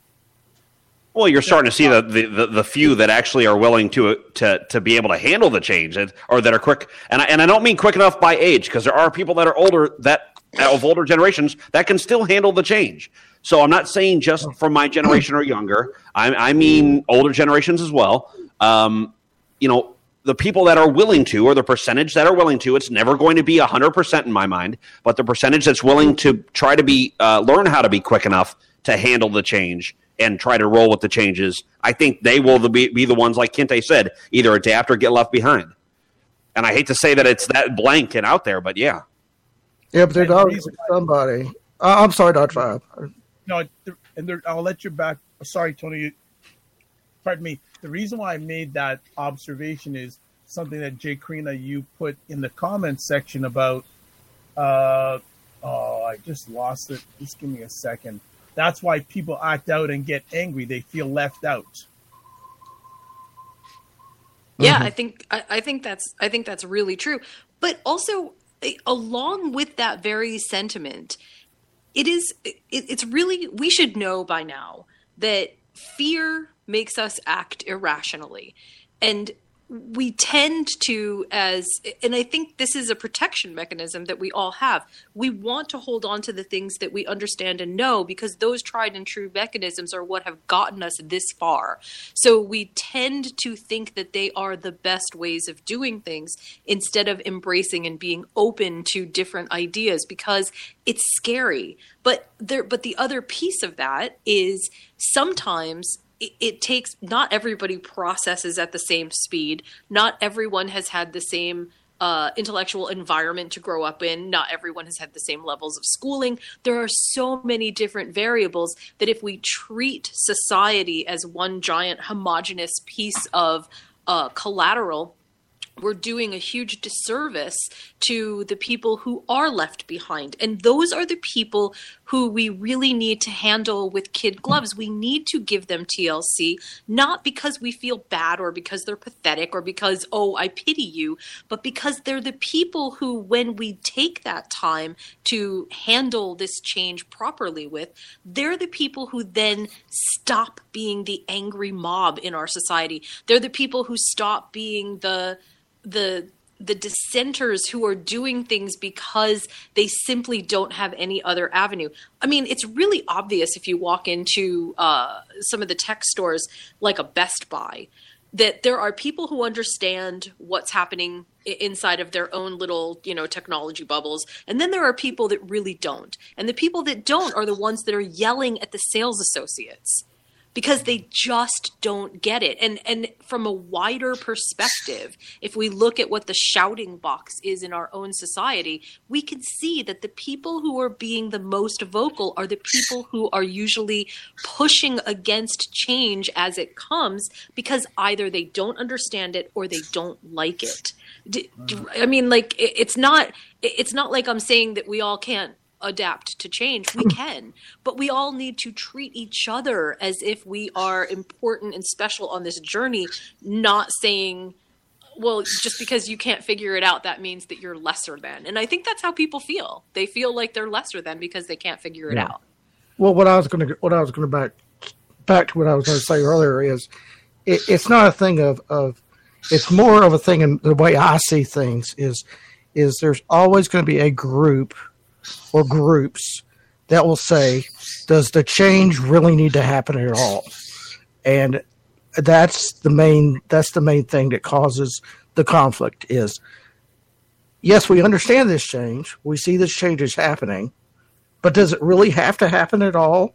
Well, you're starting to see the, the, the, few that actually are willing to to to be able to handle the change, or that are quick. And I, and I don't mean quick enough by age, because there are people that are older that of older generations that can still handle the change. So I'm not saying just from my generation or younger. I, I mean older generations as well. Um, you know, the people that are willing to, or the percentage that are willing to, it's never going to be 100% in my mind, but the percentage that's willing to try to be, uh, learn how to be quick enough to handle the change and try to roll with the changes, I think they will be, be the ones, like Kinte said, either adapt or get left behind. And I hate to say that it's that blank and out there, but yeah. Yeah, but there's always somebody. Uh, I'm sorry, Dr. Vibe. No, and there, I'll let you back. Sorry, Tony. Pardon me the reason why I made that observation is something that Jay Karina you put in the comments section about. Uh, oh, I just lost it. Just give me a second. That's why people act out and get angry. They feel left out. Yeah, mm-hmm. I think I, I think that's I think that's really true. But also, along with that very sentiment, it is it, it's really we should know by now that fear makes us act irrationally. And we tend to as and i think this is a protection mechanism that we all have. We want to hold on to the things that we understand and know because those tried and true mechanisms are what have gotten us this far. So we tend to think that they are the best ways of doing things instead of embracing and being open to different ideas because it's scary. But there but the other piece of that is sometimes it, takes not everybody processes at the same speed. Not everyone has had the same uh, intellectual environment to grow up in. Not everyone has had the same levels of schooling. There are so many different variables that if we treat society as one giant homogenous piece of uh, collateral, we're doing a huge disservice to the people who are left behind. And those are the people who we really need to handle with kid gloves. We need to give them TLC, not because we feel bad or because they're pathetic or because, oh, I pity you, but because they're the people who, when we take that time to handle this change properly with, they're the people who then stop being the angry mob in our society. They're the people who stop being the the the dissenters who are doing things because they simply don't have any other avenue. I mean, it's really obvious if you walk into uh, some of the tech stores like a Best Buy that there are people who understand what's happening inside of their own little, you know, technology bubbles. And then there are people that really don't. And the people that don't are the ones that are yelling at the sales associates because they just don't get it. And and from a wider perspective, if we look at what the shouting box is in our own society, we can see that the people who are being the most vocal are the people who are usually pushing against change as it comes because either they don't understand it or they don't like it. I mean like it's not it's not like I'm saying that we all can't adapt to change. We can, but we all need to treat each other as if we are important and special on this journey, not saying, well, just because you can't figure it out, that means that you're lesser than. And I think that's how people feel. They feel like they're lesser than because they can't figure it yeah. out. Well, what I was going to what I was going to back back to what I was going to say earlier is it, it's not a thing of of it's more of a thing in the way I see things is is there's always going to be a group or groups that will say, does the change really need to happen at all? And that's the main that's the main thing that causes the conflict is yes, we understand this change. We see this change is happening, but does it really have to happen at all?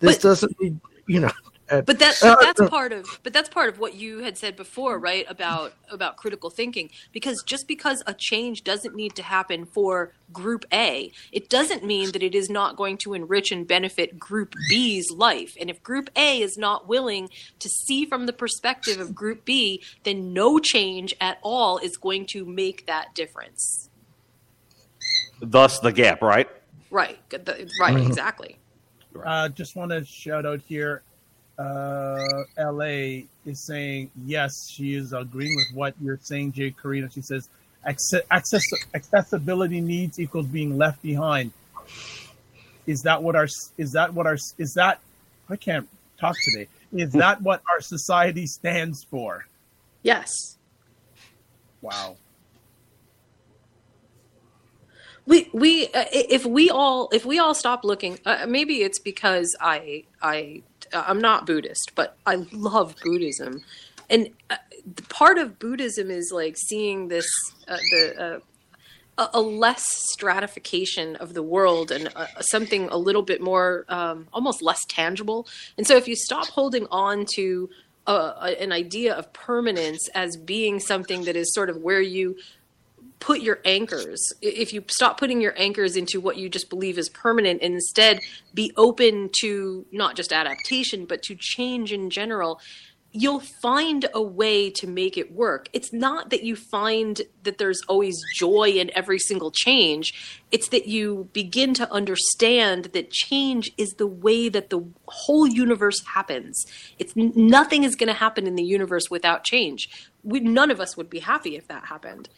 This but, doesn't need, you know, uh, but that, uh, that's uh, part of but that's part of what you had said before right about about critical thinking. Because just because a change doesn't need to happen for group a it doesn't mean that it is not going to enrich and benefit group b's life. And if group a is not willing to see from the perspective of group b then no change at all is going to make that difference. Thus the gap right? Right. Right mm-hmm. exactly. Uh, just want to shout out here uh, LA is saying yes, she is agreeing with what you're saying, Jay Karina. She says access, accessibility needs equals being left behind. Is that what our is that what our is that I can't talk today. Is that what our society stands for? Yes. Wow. We we uh, if we all if we all stop looking, uh, maybe it's because I I I'm not Buddhist, but I love Buddhism, and uh, part of Buddhism is like seeing this uh, the uh, a, less stratification of the world and uh, something a little bit more um, almost less tangible. And so if you stop holding on to uh, an idea of permanence as being something that is sort of where you put your anchors if you stop putting your anchors into what you just believe is permanent and instead be open to not just adaptation but to change in general you'll find a way to make it work. It's not that you find that there's always joy in every single change. It's that you begin to understand that change is the way that the whole universe happens. It's nothing is going to happen in the universe without change. We, none of us would be happy if that happened.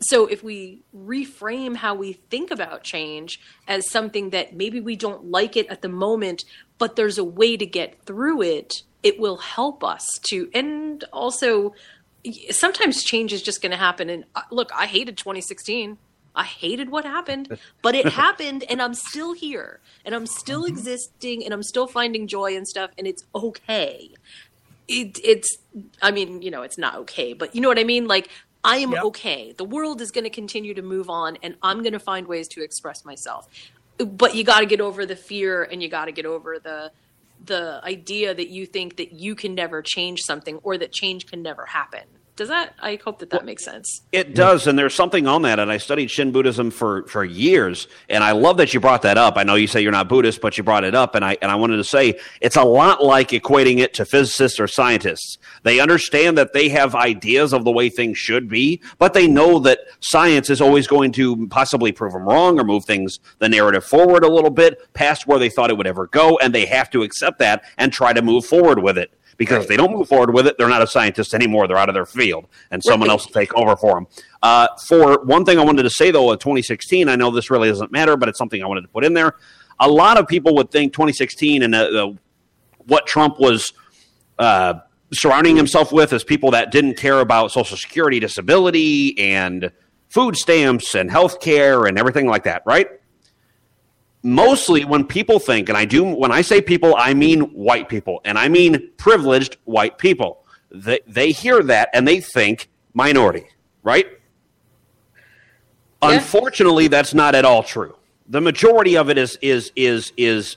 So if we reframe how we think about change as something that maybe we don't like it at the moment, but there's a way to get through it it will help us to and also sometimes change is just going to happen. And uh, look i hated 2016 i hated what happened but it happened and i'm still here and i'm still mm-hmm. existing and i'm still finding joy and stuff and it's okay. It, it's i mean you know it's not okay but you know what i mean? Like i am yep. okay the world is going to continue to move on and i'm going to find ways to express myself but you got to get over the fear and you got to get over the the idea that you think that you can never change something or that change can never happen. Does that? I hope that that well, makes sense. It does, and there's something on that. And I studied Shin Buddhism for for years, and I love that you brought that up. I know you say you're not Buddhist, but you brought it up, and I and I wanted to say it's a lot like equating it to physicists or scientists. They understand that they have ideas of the way things should be, but they know that science is always going to possibly prove them wrong or move things the narrative forward a little bit past where they thought it would ever go, and they have to accept that and try to move forward with it because right. if they don't move forward with it, they're not a scientist anymore. They're out of their field, and someone right. else will take over for them. Uh, for one thing, I wanted to say though, in 2016, I know this really doesn't matter, but it's something I wanted to put in there. A lot of people would think 2016 and uh, what Trump was uh, surrounding himself with as people that didn't care about Social Security, disability, and food stamps and health care and everything like that, right? Mostly when people think, and I do, when I say people, I mean white people, and I mean privileged white people. They, they hear that and they think minority, right? Yeah. Unfortunately, that's not at all true. The majority of it is is is is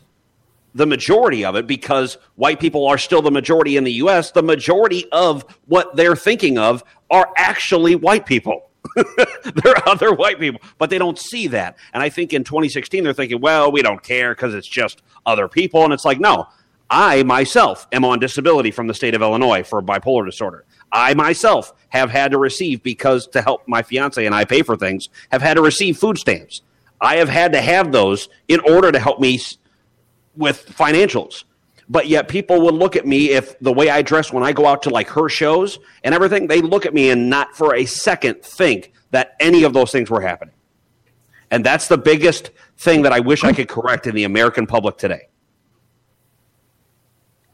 the majority of it because white people are still the majority in the US. The majority of what they're thinking of are actually white people. there are other white people, but they don't see that. And I think in 2016, they're thinking, well, we don't care because it's just other people. And it's like, no, I myself am on disability from the state of Illinois for bipolar disorder. I myself have had to receive, because to help my fiance and I pay for things, have had to receive food stamps. I have had to have those in order to help me with financials but yet people will look at me if the way I dress when I go out to like her shows and everything, they look at me and not for a second think that any of those things were happening. And that's the biggest thing that I wish I could correct in the American public today.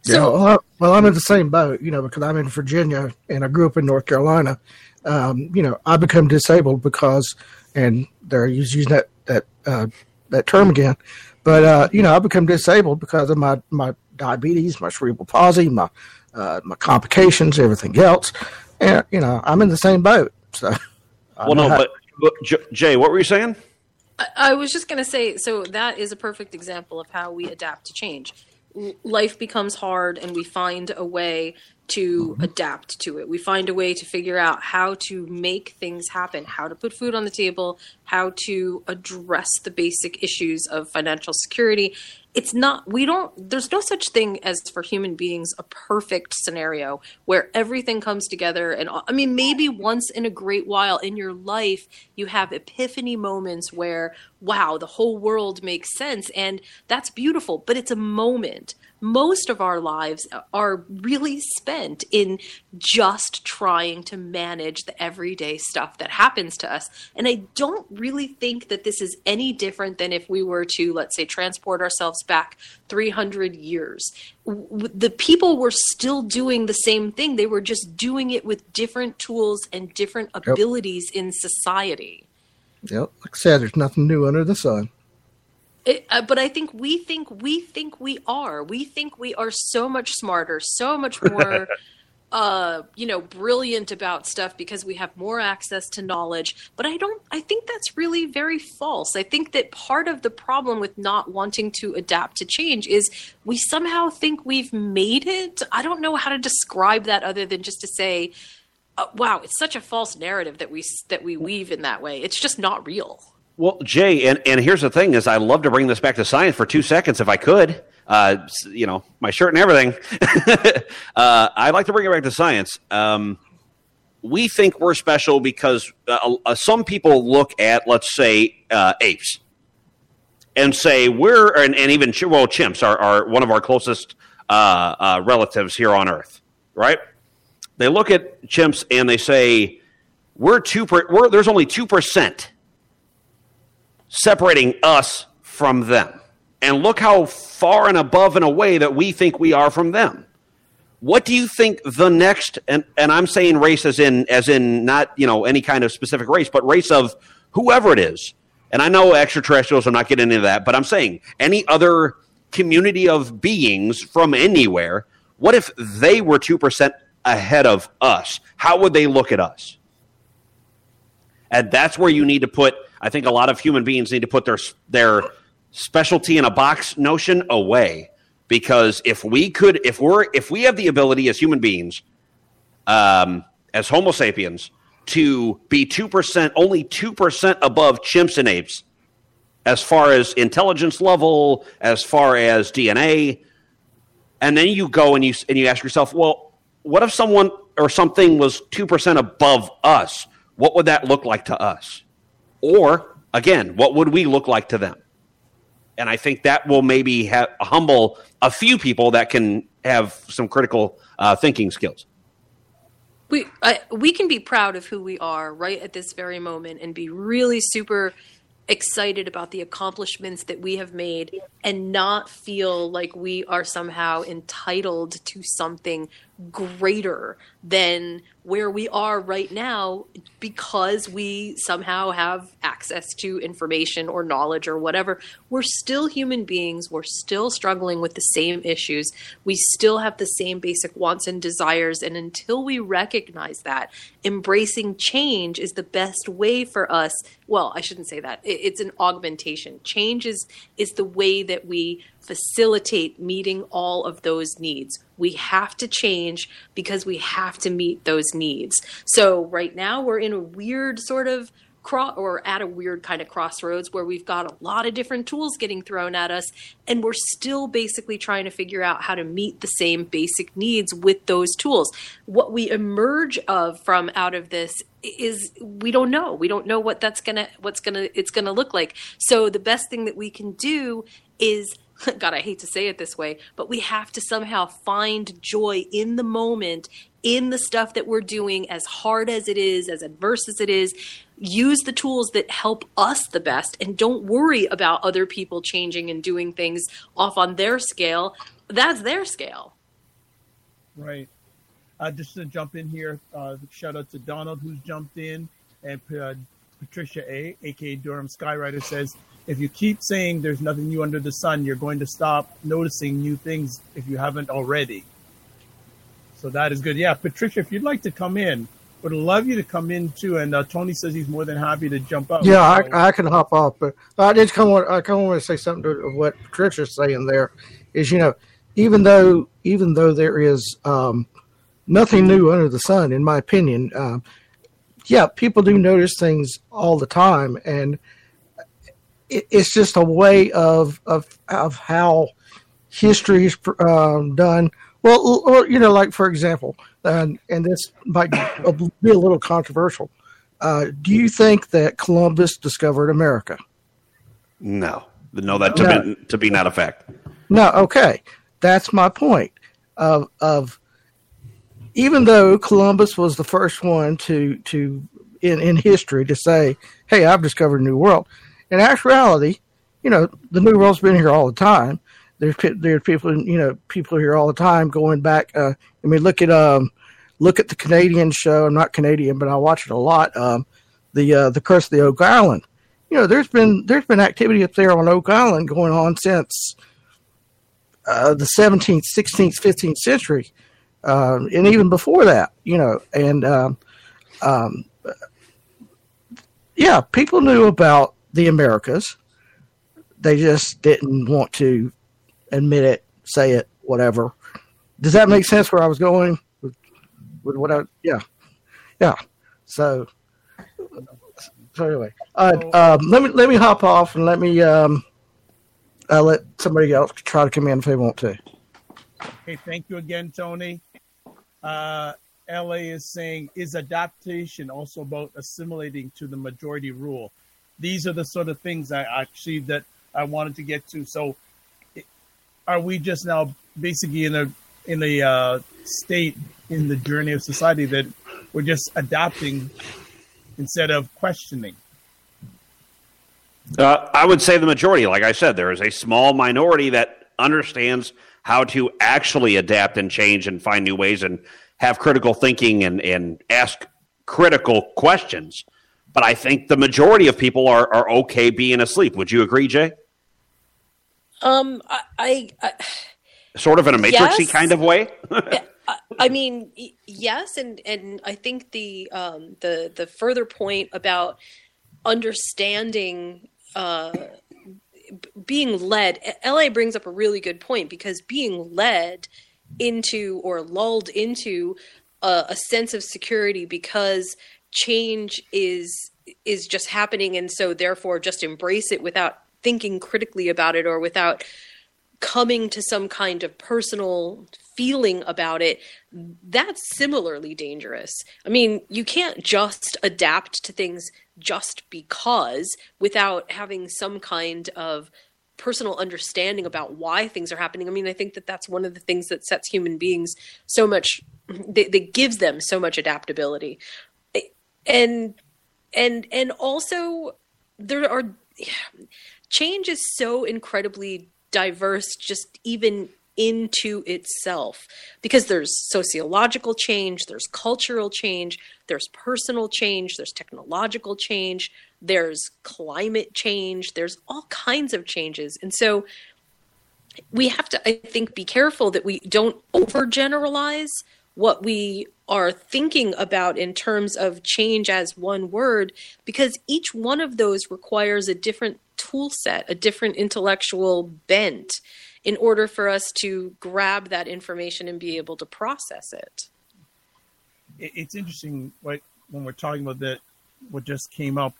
So, yeah, well, I'm in the same boat, you know, because I'm in Virginia and I grew up in North Carolina. Um, you know, I become disabled because, and they're using that that uh, that term again, but uh, you know, I become disabled because of my my diabetes, my cerebral palsy, my uh, my complications, everything else, and you know I'm in the same boat. So, well, no, but, but Jay, what were you saying? I was just going to say, so that is a perfect example of how we adapt to change. Life becomes hard, and we find a way to mm-hmm. adapt to it. We find a way to figure out how to make things happen, how to put food on the table, how to address the basic issues of financial security it's not we don't there's no such thing as for human beings a perfect scenario where everything comes together and i mean maybe once in a great while in your life you have epiphany moments where wow, the whole world makes sense. And that's beautiful, but it's a moment most of our lives are really spent in just trying to manage the everyday stuff that happens to us. And I don't really think that this is any different than if we were to, let's say, transport ourselves back 300 years. The people were still doing the same thing, they were just doing it with different tools and different abilities yep. in society. Yep. Like I said, there's nothing new under the sun. It, uh, but I think we think we think we are. We think we are so much smarter, so much more, uh, you know, brilliant about stuff because we have more access to knowledge. But I don't. I think that's really very false. I think that part of the problem with not wanting to adapt to change is we somehow think we've made it. I don't know how to describe that other than just to say, uh, "Wow, it's such a false narrative that we that we weave in that way. It's just not real." Well, Jay, and, and here's the thing: is I love to bring this back to science for two seconds if I could. Uh, you know, my shirt and everything. uh, I'd like to bring it back to science. Um, we think we're special because uh, uh some people look at, let's say, uh, apes, and say we're, and, and even well, chimps are, are one of our closest relatives here on Earth, right? They look at chimps and they say we're two. Per, we're, there's only two percent separating us from them. And look how far and above and away that we think we are from them. What do you think the next and, and I'm saying race as in as in not, you know, any kind of specific race, but race of whoever it is. And I know extraterrestrials, I'm not getting into that, but I'm saying any other community of beings from anywhere, what if they were 2% ahead of us? How would they look at us? And that's where you need to put I think a lot of human beings need to put their their specialty in a box notion away because if we could if we're if we have the ability as human beings um, as homo sapiens to be 2% only 2% above chimps and apes as far as intelligence level as far as dna and then you go and you and you ask yourself well what if someone or something was 2% above us what would that look like to us or again, what would we look like to them? And I think that will maybe have, humble a few people that can have some critical uh, thinking skills. We I, we can be proud of who we are right at this very moment and be really super excited about the accomplishments that we have made and not feel like we are somehow entitled to something greater than where we are right now because we somehow have access to information or knowledge or whatever. We're still human beings. We're still struggling with the same issues. We still have the same basic wants and desires. And until we recognize that, embracing change is the best way for us. Well, I shouldn't say that. It's an augmentation. Change is, is the way that we facilitate meeting all of those needs. We have to change because we have to meet those needs. So right now we're in a weird sort of cross or at a weird kind of crossroads where we've got a lot of different tools getting thrown at us and we're still basically trying to figure out how to meet the same basic needs with those tools. What we emerge of from out of this is we don't know. We don't know what that's gonna what's gonna it's gonna look like. So the best thing that we can do is God, I hate to say it this way, but we have to somehow find joy in the moment, in the stuff that we're doing, as hard as it is, as adverse as it is. Use the tools that help us the best and don't worry about other people changing and doing things off on their scale. That's their scale. Right. Uh, just to jump in here, uh, shout out to Donald who's jumped in, and uh, Patricia A, aka Durham Skywriter, says, if you keep saying there's nothing new under the sun, you're going to stop noticing new things if you haven't already. So that is good. Yeah, Patricia, if you'd like to come in, would love you to come in too. And uh, Tony says he's more than happy to jump up. Yeah, I, I can hop off, but I did come. On, I come want to say something to what Patricia's saying. There is, you know, even though even though there is um, nothing new under the sun, in my opinion, um, yeah, people do notice things all the time, and it, it's just a way of of of how history is um, done. Well, or, you know, like for example, and and this might be a little controversial. Uh, do you think that Columbus discovered America? No, no, that to, no. Be, to be not a fact. No, okay, that's my point. Of of even though Columbus was the first one to to in in history to say, "Hey, I've discovered a new world," in actuality, you know, the new world's been here all the time. There's there's people you know people here all the time going back. Uh, I mean, look at um look at the Canadian show. I'm not Canadian, but I watch it a lot. Um, the uh, the Curse of the Oak Island. You know, there's been there's been activity up there on Oak Island going on since uh, the 17th, 16th, 15th century, uh, and even before that. You know, and um, um, yeah, people knew about the Americas. They just didn't want to admit it, say it, whatever. Does that make sense? Where I was going with, with what I yeah yeah. So so anyway, uh, um, let me let me hop off and let me um, let somebody else try to come in if they want to. Okay, thank you again, Tony. Uh, LA is saying, is adaptation also about assimilating to the majority rule? These are the sort of things I actually that I wanted to get to. So, are we just now basically in a in a uh, state in the journey of society that we're just adapting instead of questioning? Uh, I would say the majority. Like I said, there is a small minority that understands how to actually adapt and change and find new ways and have critical thinking and, and ask critical questions. But I think the majority of people are, are okay being asleep. Would you agree, Jay? Um, I, I, I sort of in a matrixy yes. kind of way. I mean, yes, and and I think the um, the the further point about understanding uh, being led, LA brings up a really good point because being led into or lulled into a, a sense of security because change is is just happening, and so therefore just embrace it without thinking critically about it or without coming to some kind of personal feeling about it, that's similarly dangerous. I mean, you can't just adapt to things just because without having some kind of personal understanding about why things are happening. I mean, I think that that's one of the things that sets human beings so much that, that gives them so much adaptability. And and and also there are change is so incredibly diverse just even into itself because there's sociological change, there's cultural change, there's personal change, there's technological change, there's climate change, there's all kinds of changes. And so we have to, I think, be careful that we don't overgeneralize what we are thinking about in terms of change as one word because each one of those requires a different tool set, a different intellectual bent in order for us to grab that information and be able to process it. It's interesting what, when we're talking about that, what just came up,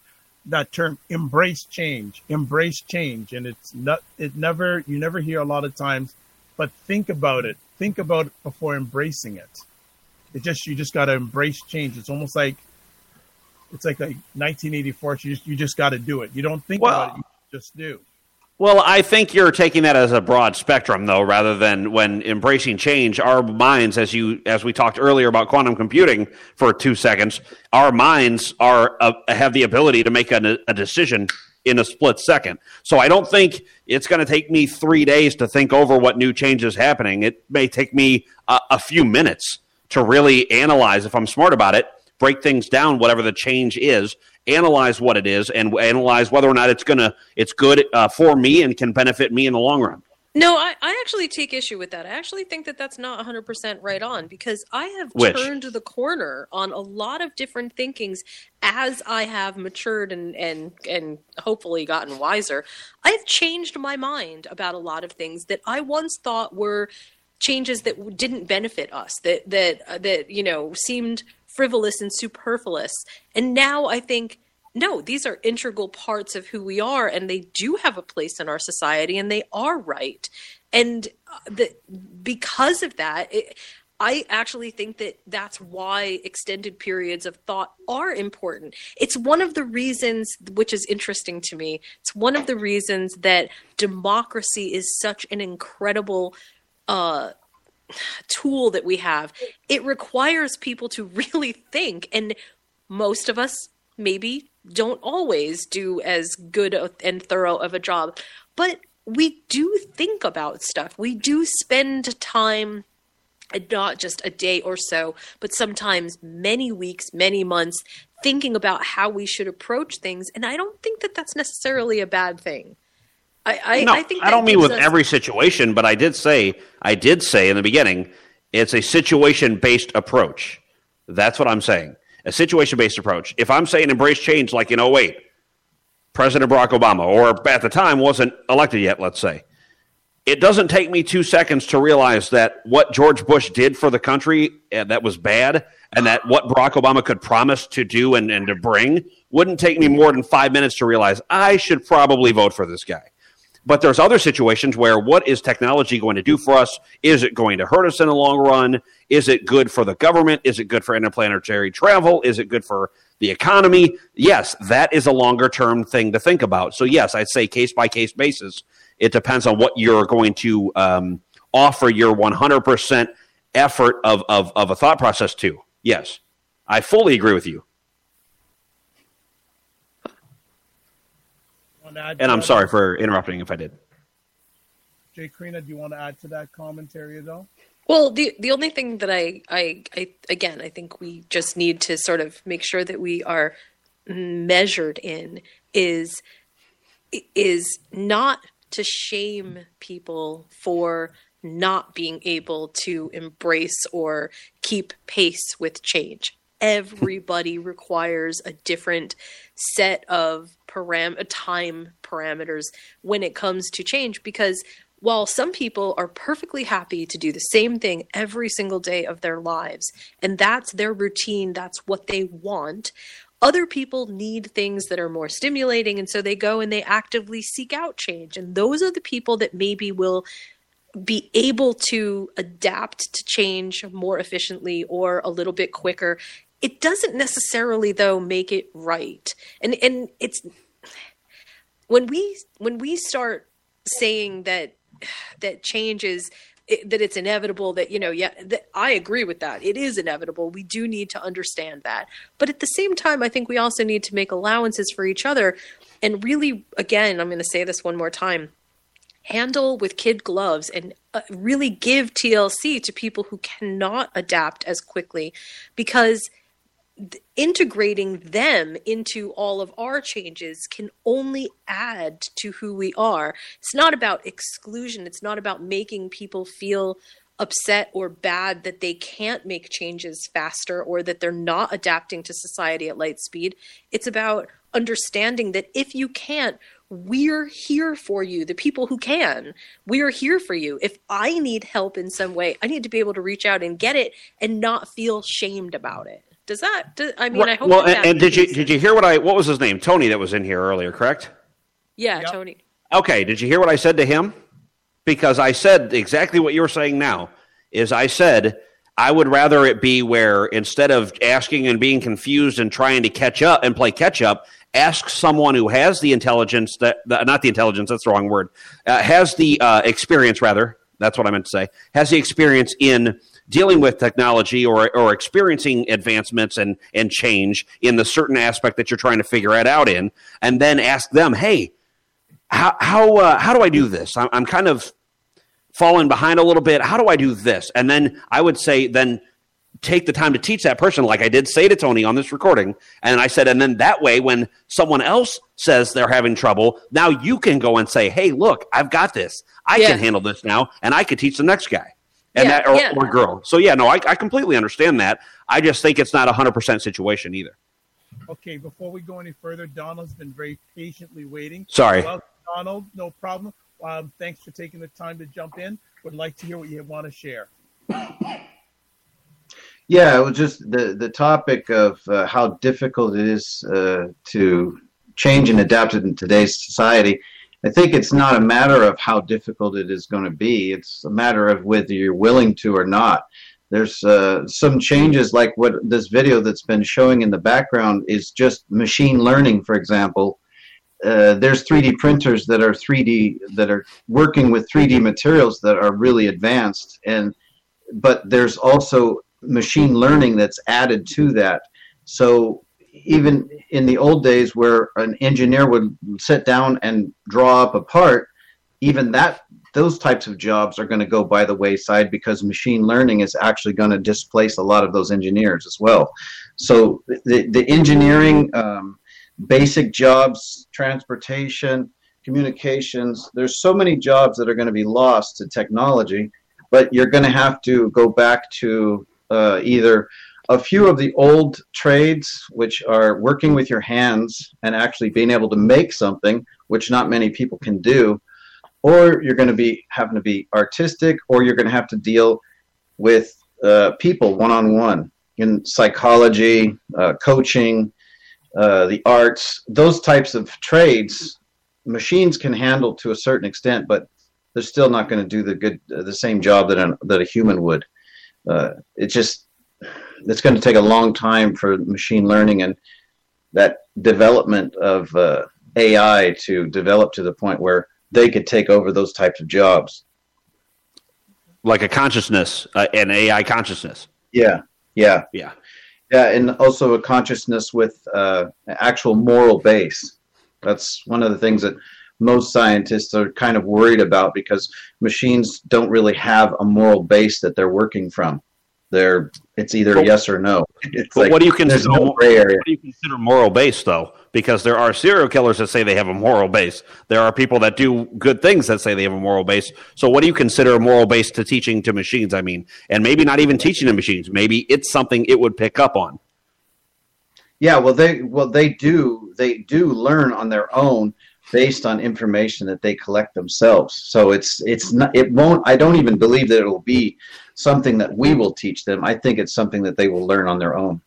that term embrace change, embrace change. And it's not, it never, you never hear a lot of times, but think about it. Think about it before embracing it. It just, you just got to embrace change. It's almost like, it's like a 1984. You just, you just got to do it. You don't think well, about it. You just do. Well, I think you're taking that as a broad spectrum, though, rather than when embracing change. Our minds, as you as we talked earlier about quantum computing for two seconds, our minds are uh, have the ability to make a, a decision in a split second. So I don't think it's going to take me three days to think over what new change is happening. It may take me a, a few minutes to really analyze if I'm smart about it, break things down, whatever the change is, analyze what it is and analyze whether or not it's gonna it's good uh, for me and can benefit me in the long run. No, I, I actually take issue with that. I actually think that that's not 100% right on because I have Which? turned the corner on a lot of different thinkings as I have matured and, and, and hopefully gotten wiser. I've changed my mind about a lot of things that I once thought were changes that didn't benefit us, that, that, uh, that, you know, seemed frivolous and superfluous. And now I think, no, these are integral parts of who we are, and they do have a place in our society, and they are right. And uh, because of that, it, I actually think that that's why extended periods of thought are important. It's one of the reasons, which is interesting to me, it's one of the reasons that democracy is such an incredible uh, tool that we have. It requires people to really think, and most of us maybe don't always do as good and thorough of a job, but we do think about stuff. We do spend time not just a day or so, but sometimes many weeks, many months thinking about how we should approach things. And I don't think that that's necessarily a bad thing. I, I, no, I think I don't mean with us- every situation, but I did say I did say in the beginning it's a situation based approach. That's what I'm saying. A situation based approach. If I'm saying embrace change like in 08, President Barack Obama, or at the time wasn't elected yet, let's say, it doesn't take me two seconds to realize that what George Bush did for the country and that was bad, and that what Barack Obama could promise to do and, and to bring wouldn't take me more than five minutes to realize I should probably vote for this guy. But there's other situations where what is technology going to do for us? Is it going to hurt us in the long run? Is it good for the government? Is it good for interplanetary travel? Is it good for the economy? Yes, that is a longer term thing to think about. So, yes, I'd say case by case basis. It depends on what you're going to um, offer your 100% effort of, of, of a thought process to. Yes, I fully agree with you. And I'm sorry for interrupting if I did. Jay Carino, do you want to add to that commentary at all? Well, the the only thing that I, I I again I think we just need to sort of make sure that we are measured in is is not to shame people for not being able to embrace or keep pace with change. Everybody requires a different set of param uh, time parameters when it comes to change because while some people are perfectly happy to do the same thing every single day of their lives and that's their routine that's what they want other people need things that are more stimulating and so they go and they actively seek out change. And those are the people that maybe will be able to adapt to change more efficiently or a little bit quicker. It doesn't necessarily though make it right. And and it's when we when we start saying that that change is that it's inevitable that you know yeah that i agree with that. It is inevitable. We do need to understand that. But at the same time i think we also need to make allowances for each other and really again i'm going to say this one more time handle with kid gloves and uh, really give tlc to people who cannot adapt as quickly because integrating them into all of our changes can only add to who we are. It's not about exclusion, it's not about making people feel upset or bad that they can't make changes faster or that they're not adapting to society at light speed. It's about understanding that if you can't, we're here for you, the people who can. We're here for you. If I need help in some way, I need to be able to reach out and get it and not feel shamed about it. Does that? Do, I mean, right. I hope. Well, that and, that and did you did you hear what I? What was his name? Tony that was in here earlier, correct? Yeah, yep. Tony. Okay, did you hear what I said to him? Because I said exactly what you're saying now. Is I said I would rather it be where instead of asking and being confused and trying to catch up and play catch up, ask someone who has the intelligence that not the intelligence that's the wrong word uh, has the uh, experience rather that's what I meant to say has the experience in dealing with technology or, or experiencing advancements and, and change in the certain aspect that you're trying to figure it out in, and then ask them, hey, how, how, uh, how do I do this? I'm, I'm kind of falling behind a little bit. How do I do this? And then I would say, then take the time to teach that person, like I did say to Tony on this recording. And I said, and then that way, when someone else says they're having trouble, now you can go and say, hey, look, I've got this. I yeah. can handle this now, and I can teach the next guy and yeah, that or, yeah. or, girl. So yeah, no, I, I completely understand that. I just think it's not a hundred percent situation either. Okay, before we go any further, Donald's been very patiently waiting. Sorry, well, Donald, no problem. Um, thanks for taking the time to jump in. Would like to hear what you want to share. Yeah, it was just the the topic of uh, how difficult it is uh, to change and adapt it in today's society. I think it's not a matter of how difficult it is going to be. It's a matter of whether you're willing to or not. there's uh, some changes like what this video that's been showing in the background is just machine learning for example uh, there's 3d printers that are 3d that are working with 3d materials that are really advanced and but there's also machine learning that's added to that so even in the old days where an engineer would sit down and draw up a part even that those types of jobs are going to go by the wayside because machine learning is actually going to displace a lot of those engineers as well. So the, the engineering, um, basic jobs, transportation, communications, there's so many jobs that are going to be lost to technology, but you're going to have to go back to uh, either a few of the old trades, which are working with your hands and actually being able to make something, which not many people can do, or you're going to be having to be artistic, or you're going to have to deal with uh, people one on one in psychology, uh, coaching, uh, the arts, those types of trades. Machines can handle to a certain extent, but they're still not going to do the good, the same job that a, that a human would. Uh, it just it's going to take a long time for machine learning and that development of uh, AI to develop to the point where they could take over those types of jobs. Like a consciousness, uh, an AI consciousness. Yeah, yeah, yeah, yeah, and also a consciousness with uh, actual moral base. That's one of the things that most scientists are kind of worried about because machines don't really have a moral base that they're working from. They're it's either but, yes or no. It's but like, what do you consider? No what do you consider moral base though? because there are serial killers that say they have a moral base. There are people that do good things that say they have a moral base. So, what do you consider a moral base to teaching to machines? I mean, and maybe not even teaching to machines. Maybe it's something it would pick up on. Yeah, well, they well they do they do learn on their own based on information that they collect themselves. So it's it's not it won't. I don't even believe that it will be something that we will teach them. I think it's something that they will learn on their own.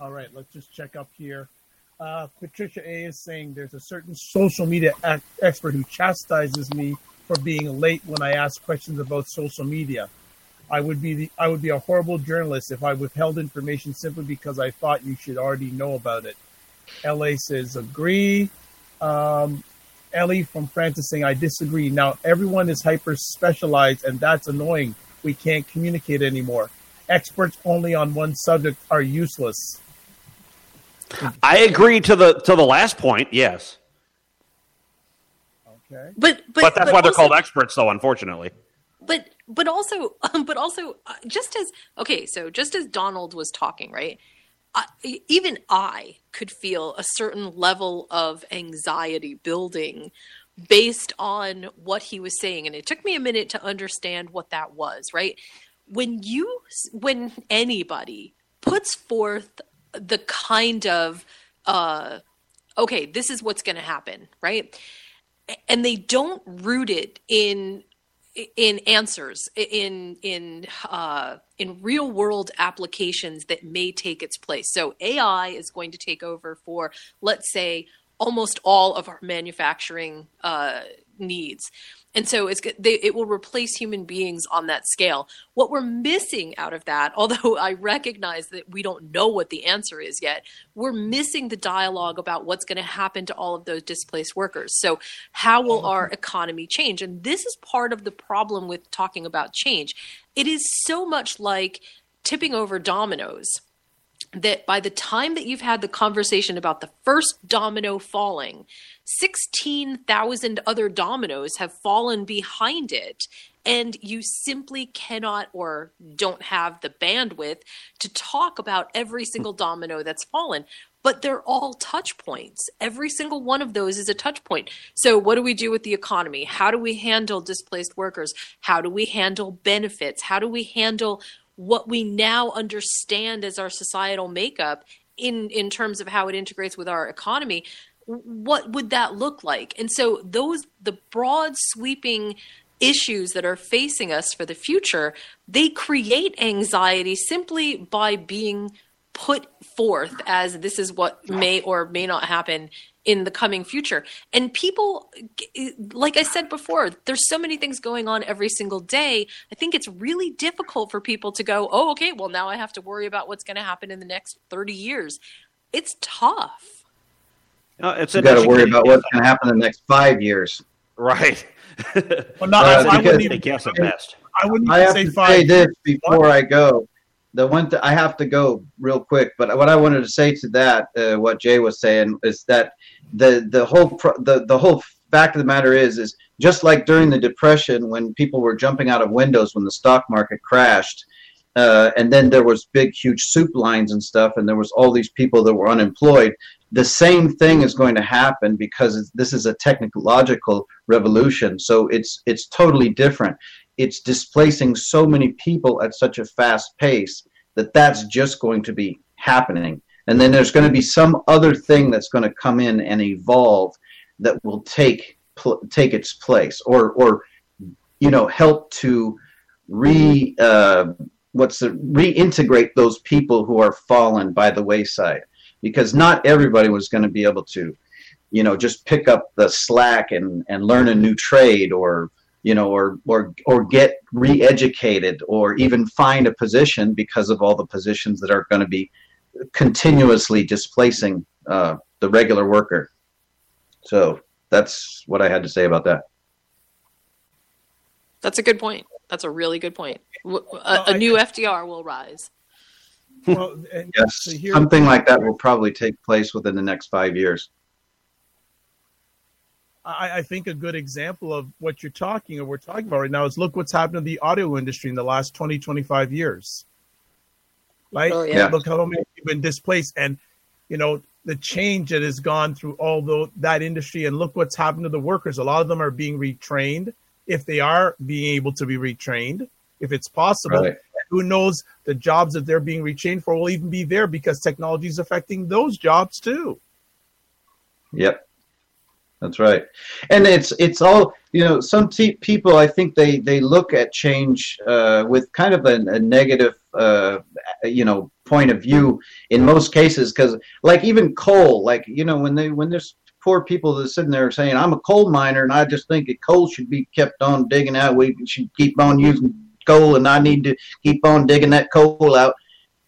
All right, let's just check up here. Uh, Patricia A is saying there's a certain social media ac- expert who chastises me for being late when I ask questions about social media. I would be the I would be a horrible journalist if I withheld information simply because I thought you should already know about it. LA says agree. Um, Ellie from Francis saying I disagree. Now everyone is hyper specialized and that's annoying. We can't communicate anymore. Experts only on one subject are useless. I agree to the to the last point. Yes. Okay. But but, but that's but why they're also, called experts, though. Unfortunately. But but also but also uh, just as okay, so just as Donald was talking, right? Even I could feel a certain level of anxiety building based on what he was saying, and it took me a minute to understand what that was. Right when you when anybody puts forth the kind of uh, okay, this is what's going to happen, right? And they don't root it in in answers in in uh, in real world applications that may take its place. So AI is going to take over for let's say almost all of our manufacturing uh, needs and so it's they, it will replace human beings on that scale. What we're missing out of that although i recognize that we don't know what the answer is yet we're missing the dialogue about what's going to happen to all of those displaced workers. So how will mm-hmm. our economy change? And this is part of the problem with talking about change. It is so much like tipping over dominoes that by the time that you've had the conversation about the first domino falling, 16,000 other dominoes have fallen behind it. And you simply cannot or don't have the bandwidth to talk about every single domino that's fallen. But they're all touch points. Every single one of those is a touch point. So, what do we do with the economy? How do we handle displaced workers? How do we handle benefits? How do we handle what we now understand as our societal makeup in in terms of how it integrates with our economy what would that look like? And so those the broad sweeping issues that are facing us for the future they create anxiety simply by being put forth as this is what may or may not happen in the coming future. And people, like I said before, there's so many things going on every single day. I think it's really difficult for people to go, oh, okay, well, now I have to worry about what's going to happen in the next 30 years. It's tough. No, it's you got to worry about what's going to happen in the next five years. Right. well, not, uh, I, I wouldn't even guess at best. I wouldn't I have say to five. say this before what? I go the one th- I have to go real quick, but what I wanted to say to that, uh, what Jay was saying, is that the the whole pro- the the whole fact of the matter is is just like during the depression when people were jumping out of windows when the stock market crashed, uh, and then there was big huge soup lines and stuff, and there was all these people that were unemployed. The same thing is going to happen because this is a technological revolution. So it's it's totally different it's displacing so many people at such a fast pace that that's just going to be happening. And then there's going to be some other thing that's going to come in and evolve that will take pl- take its place, or or you know help to re uh, what's the reintegrate those people who are fallen by the wayside, because not everybody was going to be able to, you know, just pick up the slack and and learn a new trade or you know, or or or get re-educated, or even find a position because of all the positions that are going to be continuously displacing uh, the regular worker. So that's what I had to say about that. That's a good point. That's a really good point. A, a new FDR will rise. Well, yes, so something like that will probably take place within the next five years. I, I, think a good example of what you're talking or we're talking about right now is look what's happened to the audio industry in the last 20, 25 years. Right? Oh, yeah. Look how many have been displaced and you know the change that has gone through all the, that industry and look what's happened to the workers. A lot of them are being retrained if they are being able to be retrained, if it's possible. Right. Who knows the jobs that they're being retrained for will even be there because technology is affecting those jobs too. Yep. That's right, and it's it's all you know. Some people, I think they they look at change uh, with kind of a, a negative, uh, you know, point of view in most cases. Because like even coal, like you know, when they when there's poor people that are sitting there saying, "I'm a coal miner, and I just think that coal should be kept on digging out. We should keep on using coal, and I need to keep on digging that coal out."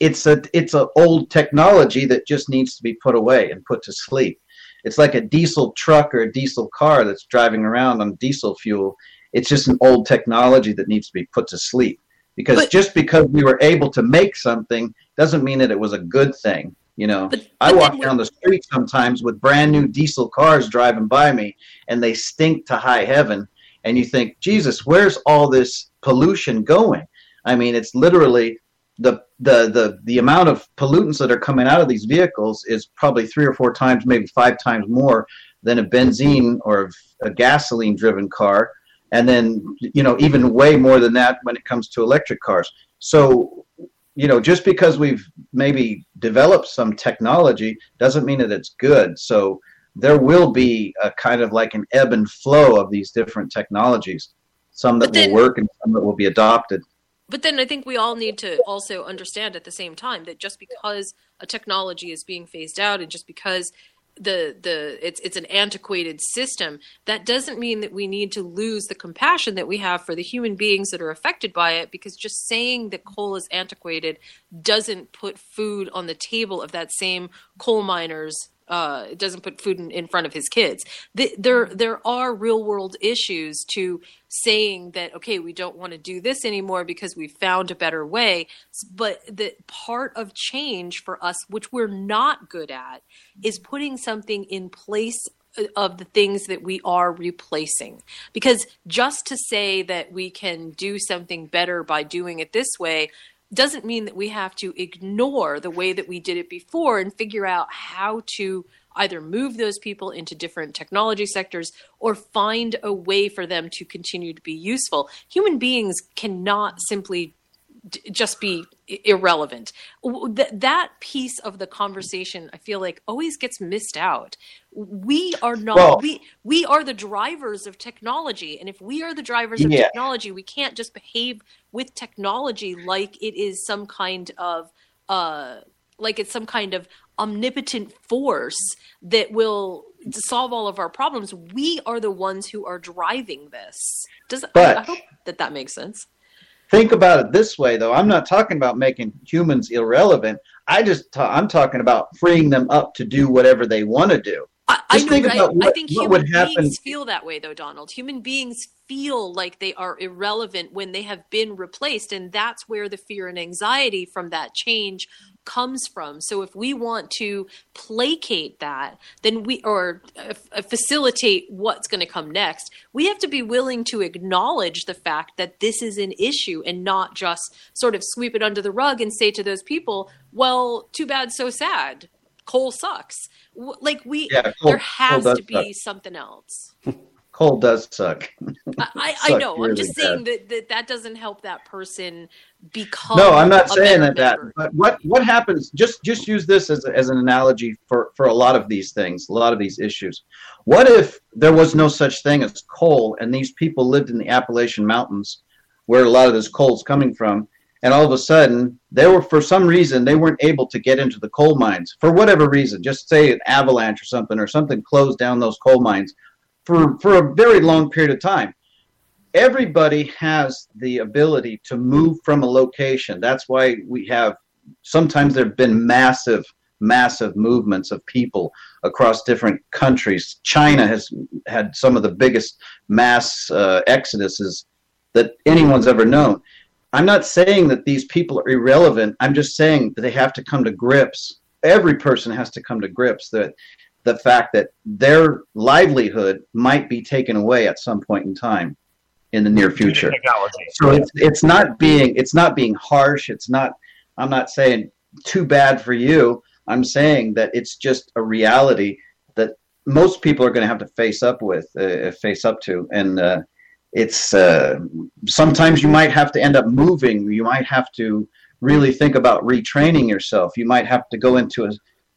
It's a it's an old technology that just needs to be put away and put to sleep it's like a diesel truck or a diesel car that's driving around on diesel fuel. It's just an old technology that needs to be put to sleep. Because but, just because we were able to make something doesn't mean that it was a good thing. You know, but, but I walk down the street sometimes with brand new diesel cars driving by me, and they stink to high heaven. And you think, Jesus, where's all this pollution going? I mean, it's literally the the the the amount of pollutants that are coming out of these vehicles is probably three or four times, maybe five times more than a benzene or a gasoline driven car, and then you know even way more than that when it comes to electric cars. So you know just because we've maybe developed some technology doesn't mean that it's good. So there will be a kind of like an ebb and flow of these different technologies, some that then, will work and some that will be adopted but then I think we all need to also understand at the same time that just because a technology is being phased out and just because the the it's it's an antiquated system that doesn't mean that we need to lose the compassion that we have for the human beings that are affected by it because just saying that coal is antiquated doesn't put food on the table of that same coal miners uh, doesn't put food in, in, front of his kids. The, there, there are real world issues to saying that okay, we don't want to do this anymore because we found a better way. But the part of change for us, which we're not good at, is putting something in place of the things that we are replacing. Because just to say that we can do something better by doing it this way doesn't mean that we have to ignore the way that we did it before and figure out how to either move those people into different technology sectors or find a way for them to continue to be useful. Human beings cannot simply just be irrelevant. that piece of the conversation, I feel like, always gets missed out. We are not well, we we are the drivers of technology, and if we are the drivers of yeah. technology, we can't just behave with technology like it is some kind of uh like it's some kind of omnipotent force that will solve all of our problems. We are the ones who are driving this. Does but, I, I hope that that makes sense. Think about it this way, though. I'm not talking about making humans irrelevant. I just ta- I'm talking about freeing them up to do whatever they want to do. I, I, know, think I, what, I, think human beings feel that way, though, Donald. Human beings feel like they are irrelevant when they have been replaced, and that's where the fear and anxiety from that change comes from. So, if we want to placate that, then we or uh, facilitate what's going to come next, we have to be willing to acknowledge the fact that this is an issue, and not just sort of sweep it under the rug and say to those people, "Well, too bad, so sad." coal sucks. Like we, yeah, coal, there has to be suck. something else. coal does suck. I, I know. Really I'm just bad. saying that, that that doesn't help that person become. No, I'm not saying that. That. But what what happens? Just just use this as as an analogy for for a lot of these things, a lot of these issues. What if there was no such thing as coal, and these people lived in the Appalachian Mountains, where a lot of this coal is coming from? and all of a sudden they were for some reason they weren't able to get into the coal mines for whatever reason just say an avalanche or something or something closed down those coal mines for for a very long period of time everybody has the ability to move from a location that's why we have sometimes there have been massive massive movements of people across different countries china has had some of the biggest mass uh, exoduses that anyone's ever known I'm not saying that these people are irrelevant. I'm just saying that they have to come to grips. Every person has to come to grips that the fact that their livelihood might be taken away at some point in time in the near future. So it's it's not being it's not being harsh. It's not. I'm not saying too bad for you. I'm saying that it's just a reality that most people are going to have to face up with, uh, face up to, and uh, it's uh, sometimes you might have to end up moving. You might have to really think about retraining yourself. You might have to go into a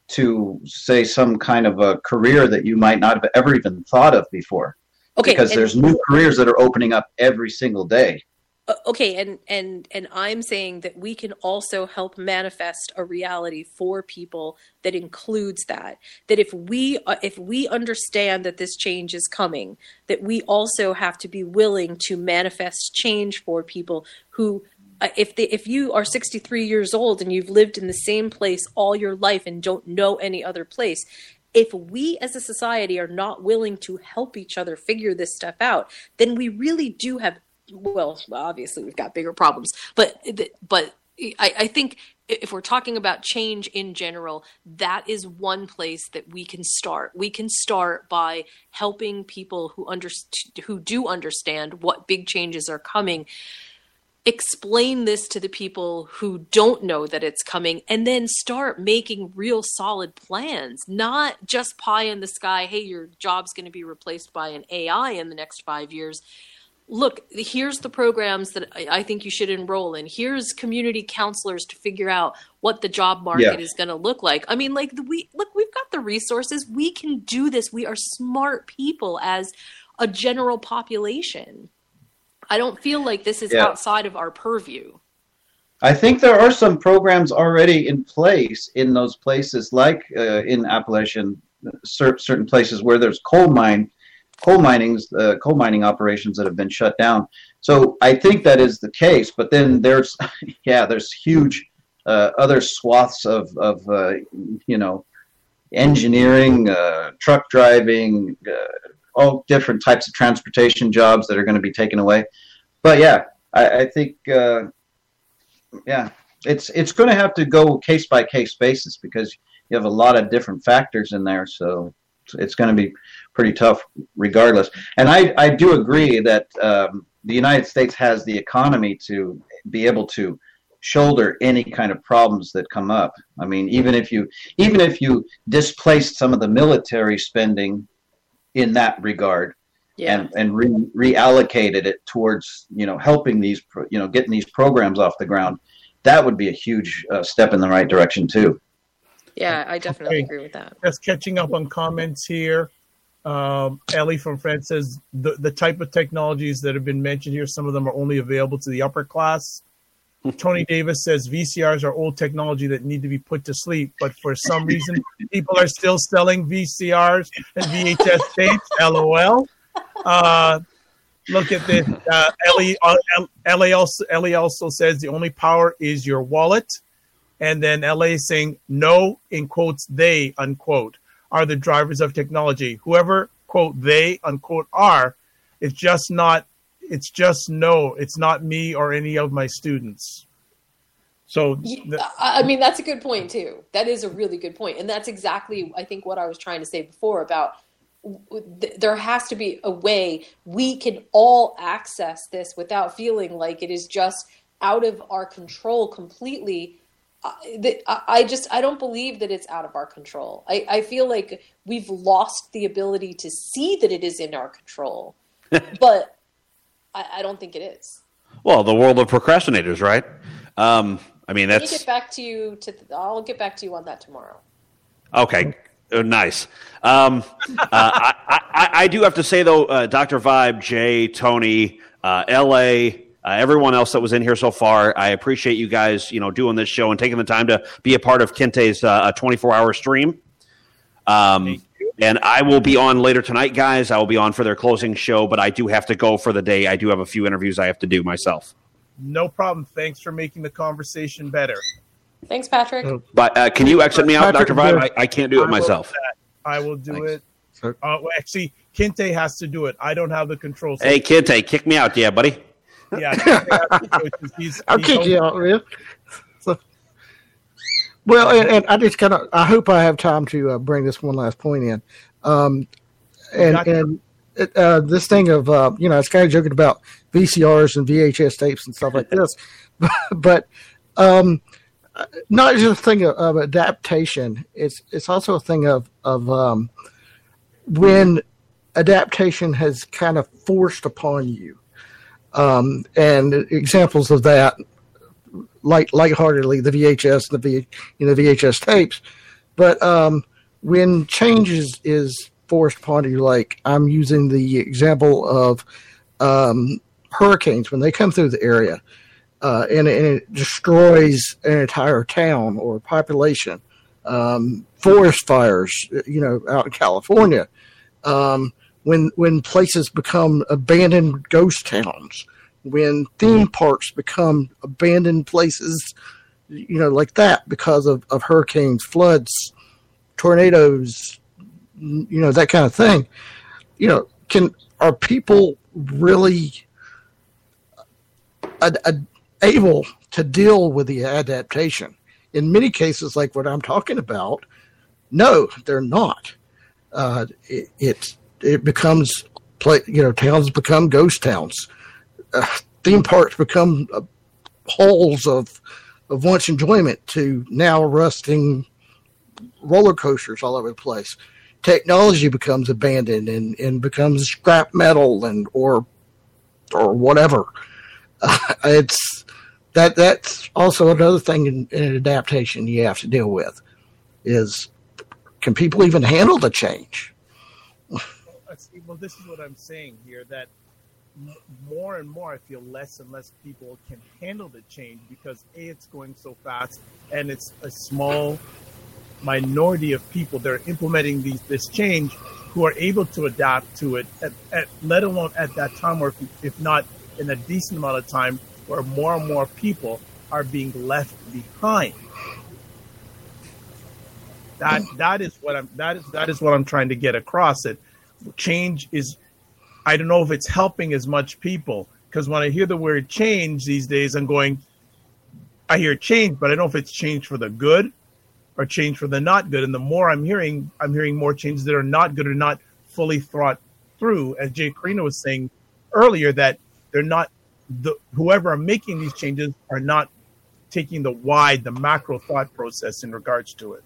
to say some kind of a career that you might not have ever even thought of before. Okay, because there's new careers that are opening up every single day. Okay and and and i'm saying that we can also help manifest a reality for people that includes that that if we uh, if we understand that this change is coming that we also have to be willing to manifest change for people who uh, if they, if you are 63 years old and you've lived in the same place all your life and don't know any other place if we as a society are not willing to help each other figure this stuff out, then we really do have well, obviously we've got bigger problems, but but I, I think if we're talking about change in general, that is one place that we can start. We can start by helping people who under, who do understand what big changes are coming. Explain this to the people who don't know that it's coming, and then start making real solid plans. Not just pie in the sky. Hey, your job's going to be replaced by an AI in the next five years look, here's the programs that I think you should enroll in. Here's community counselors to figure out what the job market yeah. is going to look like. I mean, like we look, we've got the resources. We can do this. We are smart people as a general population. I don't feel like this is yeah. outside of our purview. I think there are some programs already in place in those places, like uh, in Appalachian, certain places where there's coal mine coal mining's uh, coal mining operations that have been shut down. So I think that is the case. But then there's yeah, there's huge uh, other swaths of of uh, you know engineering, uh, truck driving, uh, all different types of transportation jobs that are going to be taken away. But yeah, I, I think uh, yeah, it's it's going to have to go case by case basis because you have a lot of different factors in there. So it's going to be pretty tough regardless. And I, I do agree that um, the United States has the economy to be able to shoulder any kind of problems that come up. I mean, even if you even if you displaced some of the military spending in that regard, yeah. and and re- reallocated it towards you know helping these you know getting these programs off the ground, that would be a huge uh, step in the right direction too. Yeah, I definitely okay. agree with that. Just catching up on comments here. Um, Ellie from France says the, the type of technologies that have been mentioned here, some of them are only available to the upper class. Tony Davis says VCRs are old technology that need to be put to sleep, but for some reason, people are still selling VCRs and VHS tapes. LOL. Uh, look at this. Uh, Ellie, uh, also, Ellie also says the only power is your wallet. And then LA saying, no, in quotes, they, unquote, are the drivers of technology. Whoever, quote, they, unquote, are, it's just not it's just no, it's not me or any of my students. So, the- I mean, that's a good point too. That is a really good point, and that's exactly I think what I was trying to say before about there has to be a way we can all access this without feeling like it is just out of our control completely. I just I don't believe that it's out of our control. I, I feel like we've lost the ability to see that it is in our control, but I, I don't think it is. Well, the world of procrastinators, right? Um, I mean, that's. get back to you. To I'll get back to you on that tomorrow. Okay, uh, nice. Um, uh, I, I, I, do have to say though, uh, Doctor Vibe, Jay, Tony, uh, L.A. Uh, everyone else that was in here so far, I appreciate you guys, you know, doing this show and taking the time to be a part of Kinte's 24-hour stream. Um, and I will be on later tonight, guys. I will be on for their closing show, but I do have to go for the day. I do have a few interviews I have to do myself. No problem. Thanks for making the conversation better. Thanks, Patrick. Uh, but uh, can you exit me out, Dr. Vibe? I, I, can't do it myself. I will do Thanks. it. Uh, well, actually, Kinte has to do it. I don't have the control. So hey, Kinte, kick me out, yeah, buddy. Yeah, he's, I'll he's kick you out, man. Well, and, and I just kind of I hope I have time to uh, bring this one last point in, um, and and uh, this thing of uh, you know it's kind of joking about VCRs and VHS tapes and stuff like this, but, but um, not just a thing of, of, adaptation. It's it's also a thing of of um, when adaptation has kind of forced upon you, um, and examples of that light lightheartedly the VHS the V you know VHS tapes, but um, when change is, is forced upon you, like I'm using the example of um, hurricanes when they come through the area, uh, and, and, it destroys an entire town or population. Um, forest fires, you know, out in California, um, when when places become abandoned ghost towns, when theme parks become abandoned places, you know, like that because of, of hurricanes, floods, tornadoes, you know, that kind of thing. You know, can are people really uh, uh, able to deal with the adaptation? In many cases, like what I'm talking about, no, they're not. Uh, it, it it becomes play, you know, towns become ghost towns uh, theme parks become uh, holes of of once enjoyment to now rusting roller coasters all over the place. Technology becomes abandoned and, and becomes scrap metal and or or whatever. Uh, it's that that's also another thing in, in adaptation you have to deal with is can people even handle the change? well, this is what I'm saying here that more and more, I feel less and less people can handle the change because a it's going so fast, and it's a small minority of people that are implementing these this change who are able to adapt to it. At, at, let alone at that time, or if, if not in a decent amount of time, where more and more people are being left behind. That that is what I'm that is that is what I'm trying to get across. It change is I don't know if it's helping as much people because when I hear the word change these days, I'm going, I hear change, but I don't know if it's change for the good or change for the not good. And the more I'm hearing, I'm hearing more changes that are not good or not fully thought through. As Jay Carino was saying earlier, that they're not the whoever are making these changes are not taking the wide, the macro thought process in regards to it.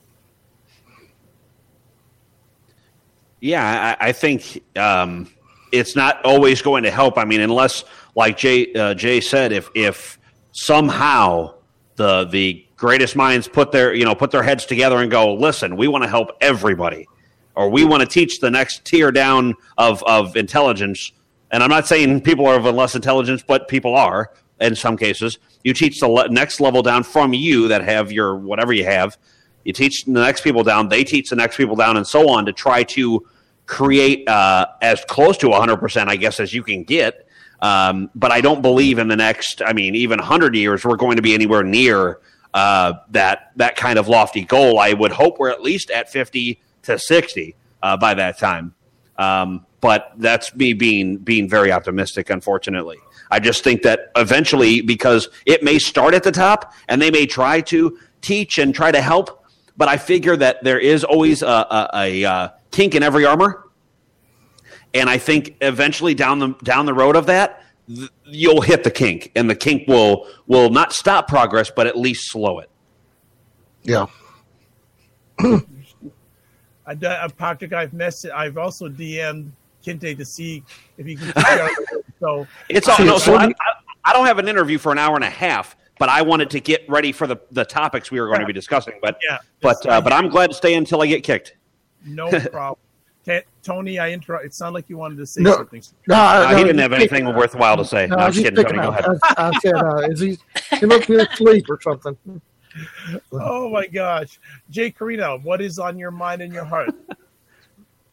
Yeah, I, I think um, it's not always going to help. I mean, unless, like Jay uh, Jay said, if if somehow the the greatest minds put their you know put their heads together and go, listen, we want to help everybody, or we want to teach the next tier down of of intelligence. And I'm not saying people are of less intelligence, but people are. in some cases. You teach the le- next level down from you that have your whatever you have. You teach the next people down. They teach the next people down, and so on to try to create uh, as close to 100%, I guess, as you can get. Um, but I don't believe in the next, I mean, even 100 years, we're going to be anywhere near uh, that that kind of lofty goal. I would hope we're at least at 50 to 60 uh, by that time. Um, but that's me being being very optimistic, unfortunately. I just think that eventually, because it may start at the top and they may try to teach and try to help, but I figure that there is always a, a, a, uh, kink in every armor, and I think eventually down the down the road of that, th- you'll hit the kink, and the kink will will not stop progress, but at least slow it. Yeah. I, Patrick, I've messed. I've also DM'd Kinte to see if he can. so it's all, no, so I, I, don't have an interview for an hour and a half, but I wanted to get ready for the, the topics we were going yeah. to be discussing. But yeah, but uh, but I'm glad to stay until I get kicked. No problem. Tony, I interrupt. It sounded like you wanted to say no, something. No, no, no he didn't have anything worthwhile to say. No, no I'm just kidding. Tony, go ahead. I, I said, uh, is he, he must be asleep or something. Oh my gosh, Jay Carino, what is on your mind and your heart?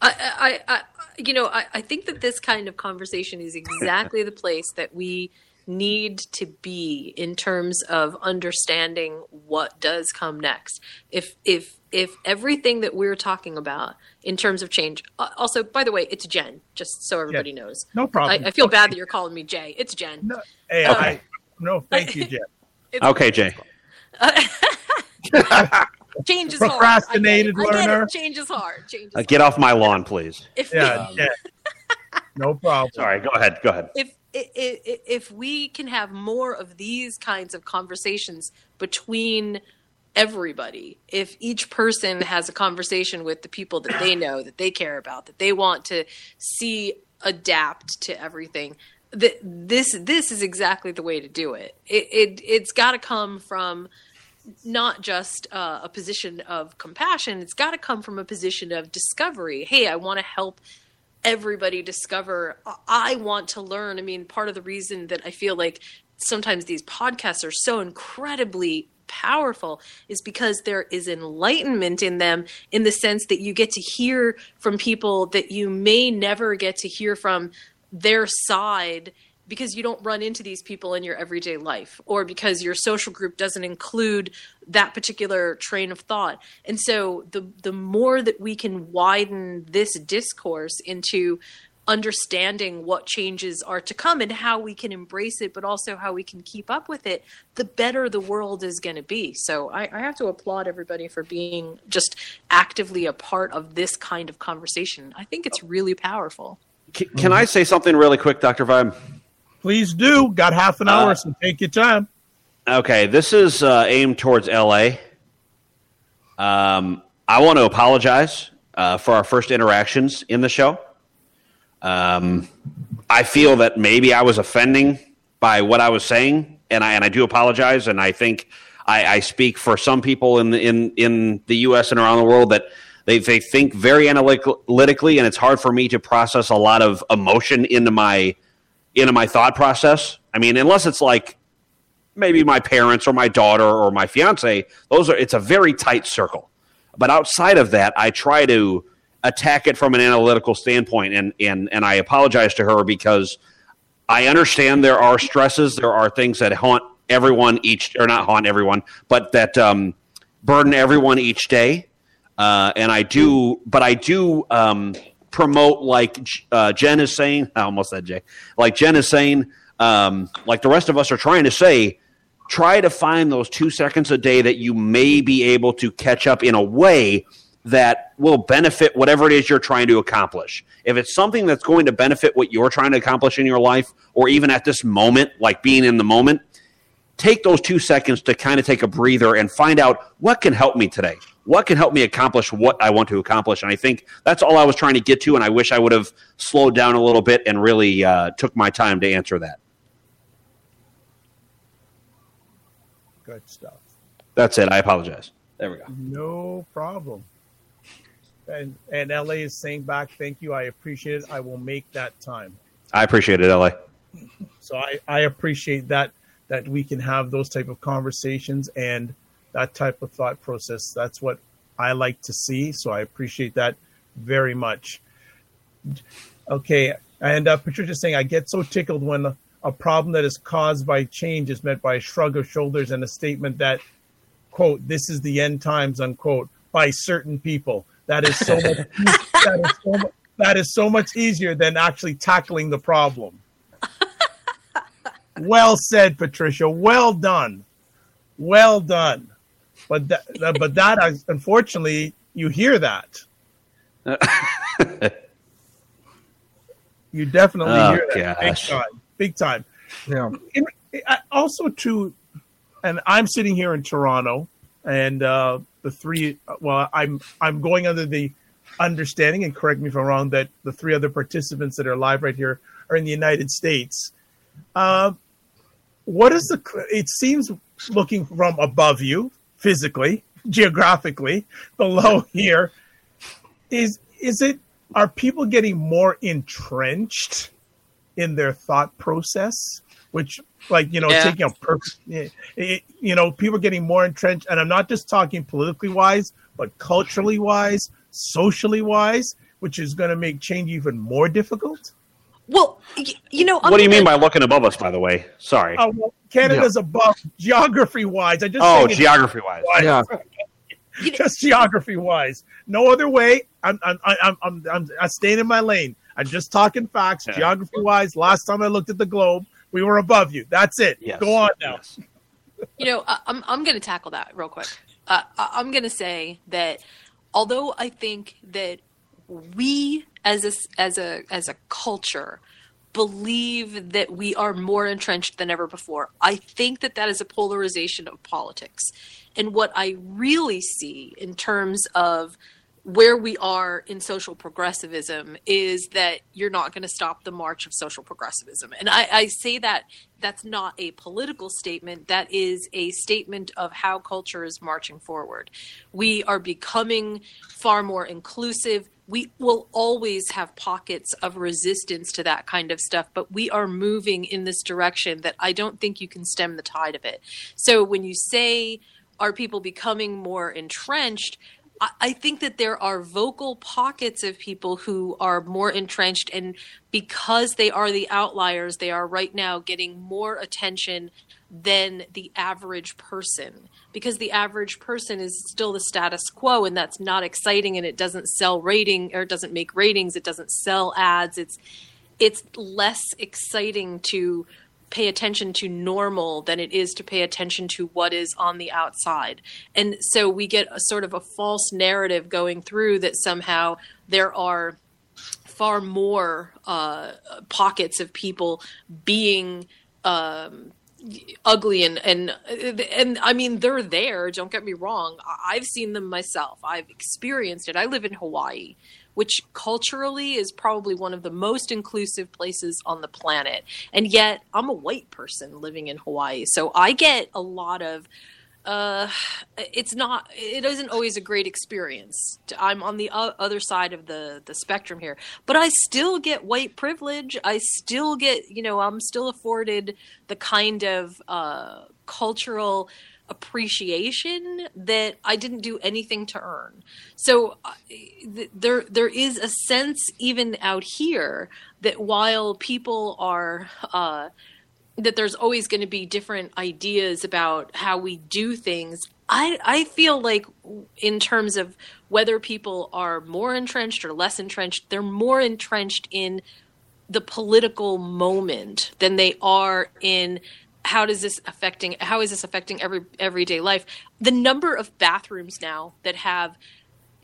I, I, I, you know, I, I think that this kind of conversation is exactly the place that we need to be in terms of understanding what does come next. If if if everything that we're talking about in terms of change, uh, also by the way, it's Jen, just so everybody yeah, knows. No problem. I, I, feel bad that you're calling me Jay. It's Jen. No, hey, okay. I, no, thank you, Jen. okay, Jay. change is Procrastinated hard. learner. Change is hard. Change is uh, get off my lawn, please. If yeah, yeah. no problem. Sorry, go ahead. Go ahead. If if, we can have more of these kinds of conversations between everybody if each person has a conversation with the people that they know that they care about that they want to see adapt to everything that this this is exactly the way to do it. It, it it's got to come from not just uh, a position of compassion it's got to come from a position of discovery. Hey i want to help everybody discover. I want to learn. I mean part of the reason that i feel like sometimes these podcasts are so incredibly powerful is because there is enlightenment in them in the sense that you get to hear from people that you may never get to hear from their side because you don't run into these people in your everyday life or because your social group doesn't include that particular train of thought. And so the the more that we can widen this discourse into understanding what changes are to come and how we can embrace it, but also how we can keep up with it, the better the world is going to be. So I, I, have to applaud everybody for being just actively a part of this kind of conversation. I think it's uh, really powerful. Can, can I say something really quick, Dr. Vibe? Please do. Got half an hour, uh, so take your time. Okay, this is uh, aimed towards LA. Um, I want to apologize uh, for our first interactions in the show. Um, I feel that maybe I was offending by what I was saying, and I and I do apologize. And I think I, I speak for some people in the, in in the U.S. and around the world that they they think very analytically, and it's hard for me to process a lot of emotion into my into my thought process. I mean, unless it's like maybe my parents or my daughter or my fiance, those are it's a very tight circle. But outside of that, I try to attack it from an analytical standpoint. And, and, and I apologize to her because I understand there are stresses, there are things that haunt everyone each, or not haunt everyone, but that um, burden everyone each day. Uh, and I do, but I do um, promote, like uh, Jen is saying, I almost said Jay, like Jen is saying, um, like the rest of us are trying to say, try to find those two seconds a day that you may be able to catch up in a way that will benefit whatever it is you're trying to accomplish. If it's something that's going to benefit what you're trying to accomplish in your life, or even at this moment, like being in the moment, take those two seconds to kind of take a breather and find out what can help me today. What can help me accomplish what I want to accomplish? And I think that's all I was trying to get to. And I wish I would have slowed down a little bit and really uh, took my time to answer that. Good stuff. That's it. I apologize. There we go. No problem and and LA is saying back, thank you. I appreciate it. I will make that time. I appreciate it, LA. So I, I appreciate that that we can have those type of conversations and that type of thought process. That's what I like to see. So I appreciate that very much. Okay, and uh, Patricia's saying I get so tickled when a problem that is caused by change is met by a shrug of shoulders and a statement that quote this is the end times unquote by certain people. That is so much. that, is so much that is so much easier than actually tackling the problem. well said, Patricia. Well done. Well done. But that, but that, unfortunately, you hear that. you definitely oh, hear that big time. Big time. Yeah. also, too, and I'm sitting here in Toronto, and uh, the three. Well, I'm I'm going under the understanding, and correct me if I'm wrong, that the three other participants that are live right here are in the United States. Uh, what is the? It seems looking from above you, physically, geographically, below here, is is it? Are people getting more entrenched in their thought process? Which, like you know, yeah. taking a purpose, eh, eh, eh, you know, people getting more entrenched, and I'm not just talking politically wise, but culturally wise, socially wise, which is going to make change even more difficult? Well, you know, I'm what do you mean by looking above us? By the way, sorry. Oh, well, Canada's yeah. above geography wise. I just oh, geography wise. Yeah. just geography wise. No other way. I'm I'm I'm I'm I'm, I'm staying in my lane. I'm just talking facts, yeah. geography wise. Last time I looked at the globe, we were above you. That's it. Yes. Go on now. Yes. You know, I'm I'm going to tackle that real quick. Uh, I'm going to say that although I think that we as a as a as a culture believe that we are more entrenched than ever before. I think that that is a polarization of politics. And what I really see in terms of where we are in social progressivism is that you're not going to stop the march of social progressivism. And I, I, say that that's not a political statement, that is a statement of how culture is marching forward. We are becoming far more inclusive. We will always have pockets of resistance to that kind of stuff, but we are moving in this direction that I don't think you can stem the tide of it. So when you say, are people becoming more entrenched? I think that there are vocal pockets of people who are more entrenched, and because they are the outliers, they are right now getting more attention than the average person. Because the average person is still the status quo, and that's not exciting, and it doesn't sell rating or it doesn't make ratings, it doesn't sell ads. It's it's less exciting to pay attention to normal than it is to pay attention to what is on the outside. And so we get a sort of a false narrative going through that somehow there are far more uh, pockets of people being um, ugly and and and I mean they're there. Don't get me wrong. I've seen them myself. I've experienced it. I live in Hawaii, which culturally is probably one of the most inclusive places on the planet. And yet, I'm a white person living in Hawaii. So I get a lot of uh it's not it isn't always a great experience i'm on the other side of the the spectrum here but i still get white privilege i still get you know i'm still afforded the kind of uh cultural appreciation that I didn't do anything to earn. So uh, th- there there is a sense even out here that while people are uh, that there's always going to be different ideas about how we do things. I I feel like in terms of whether people are more entrenched or less entrenched, they're more entrenched in the political moment than they are in how does this affecting how is this affecting every everyday life? The number of bathrooms now that have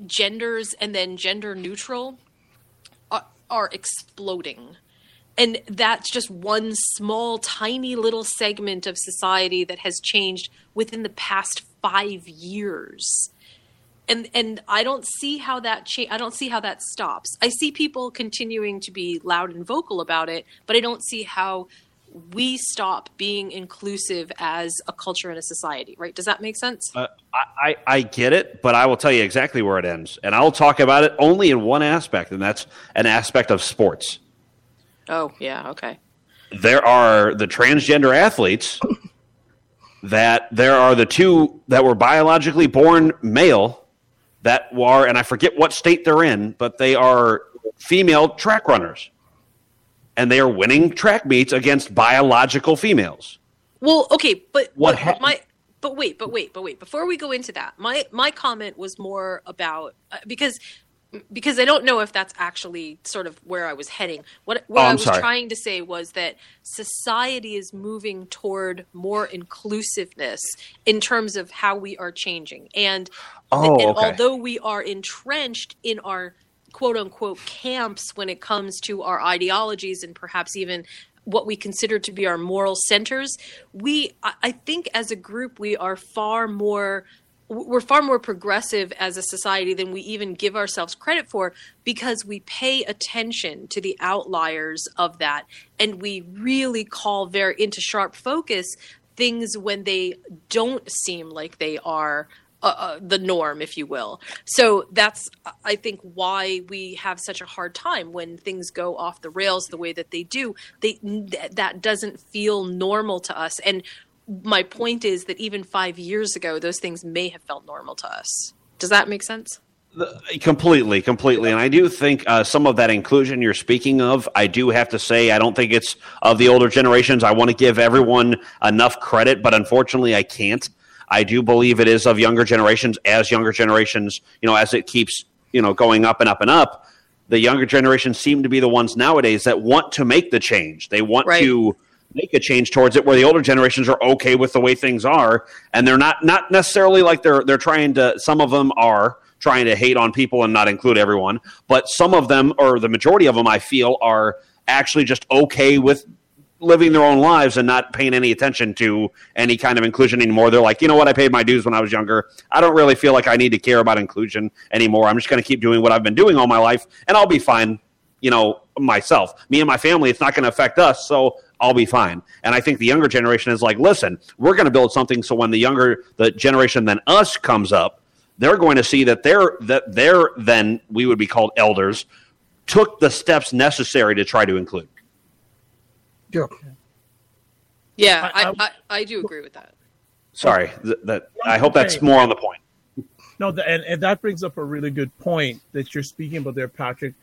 genders and then gender neutral are, are exploding. And that's just one small tiny little segment of society that has changed within the past 5 years. And and I don't see how that cha- I don't see how that stops. I see people continuing to be loud and vocal about it, but I don't see how we stop being inclusive as a culture and a society, right? Does that make sense? Uh, I, I get it, but I will tell you exactly where it ends. And I'll talk about it only in one aspect, and that's an aspect of sports. Oh, yeah, okay. There are the transgender athletes that there are the two that were biologically born male that are, and I forget what state they're in, but they are female track runners. And they are winning track meets against biological females. Well, okay, but What but my but wait, but wait, but wait. Before we go into that, my my comment was more about uh, because because I don't know if that's actually sort of where I was heading. What what Oh, I was sorry. trying to say was that society is moving toward more inclusiveness in terms of how we are changing. And, Oh, and okay. although we are entrenched in our quote unquote camps when it comes to our ideologies and perhaps even what we consider to be our moral centers, we I think as a group we are far more we're far more progressive as a society than we even give ourselves credit for because we pay attention to the outliers of that. And we really call very into sharp focus things when they don't seem like they are uh, uh, the norm, if you will. So that's, I think, why we have such a hard time when things go off the rails the way that they do. They th- that doesn't feel normal to us. And my point is that even five years ago, those things may have felt normal to us. Does that make sense? Completely, completely. And I do think uh, some of that inclusion you're speaking of, I do have to say, I don't think it's of the older generations. I want to give everyone enough credit, but unfortunately, I can't. I do believe it is of younger generations, as younger generations, you know, as it keeps, you know, going up and up and up. The younger generations seem to be the ones nowadays that want to make the change. They want Right. to make a change towards it where the older generations are okay with the way things are and they're not not necessarily like they're they're trying to some of them are trying to hate on people and not include everyone but some of them or the majority of them I feel are actually just okay with living their own lives and not paying any attention to any kind of inclusion anymore. They're like, you know what, I paid my dues when I was younger. I don't really feel like I need to care about inclusion anymore. I'm just going to keep doing what I've been doing all my life and I'll be fine, you know, myself. Me and my family, it's not going to affect us, so I'll be fine. And I think the younger generation is like, listen, we're going to build something so when the younger the generation than us comes up, they're going to see that they're that they're then we would be called elders took the steps necessary to try to include. Yeah. Yeah, I- I, I- I, I do agree with that. Sorry, th- that I hope that's more on the point. No, the, and, and that brings up a really good point that you're speaking about there, Patrick.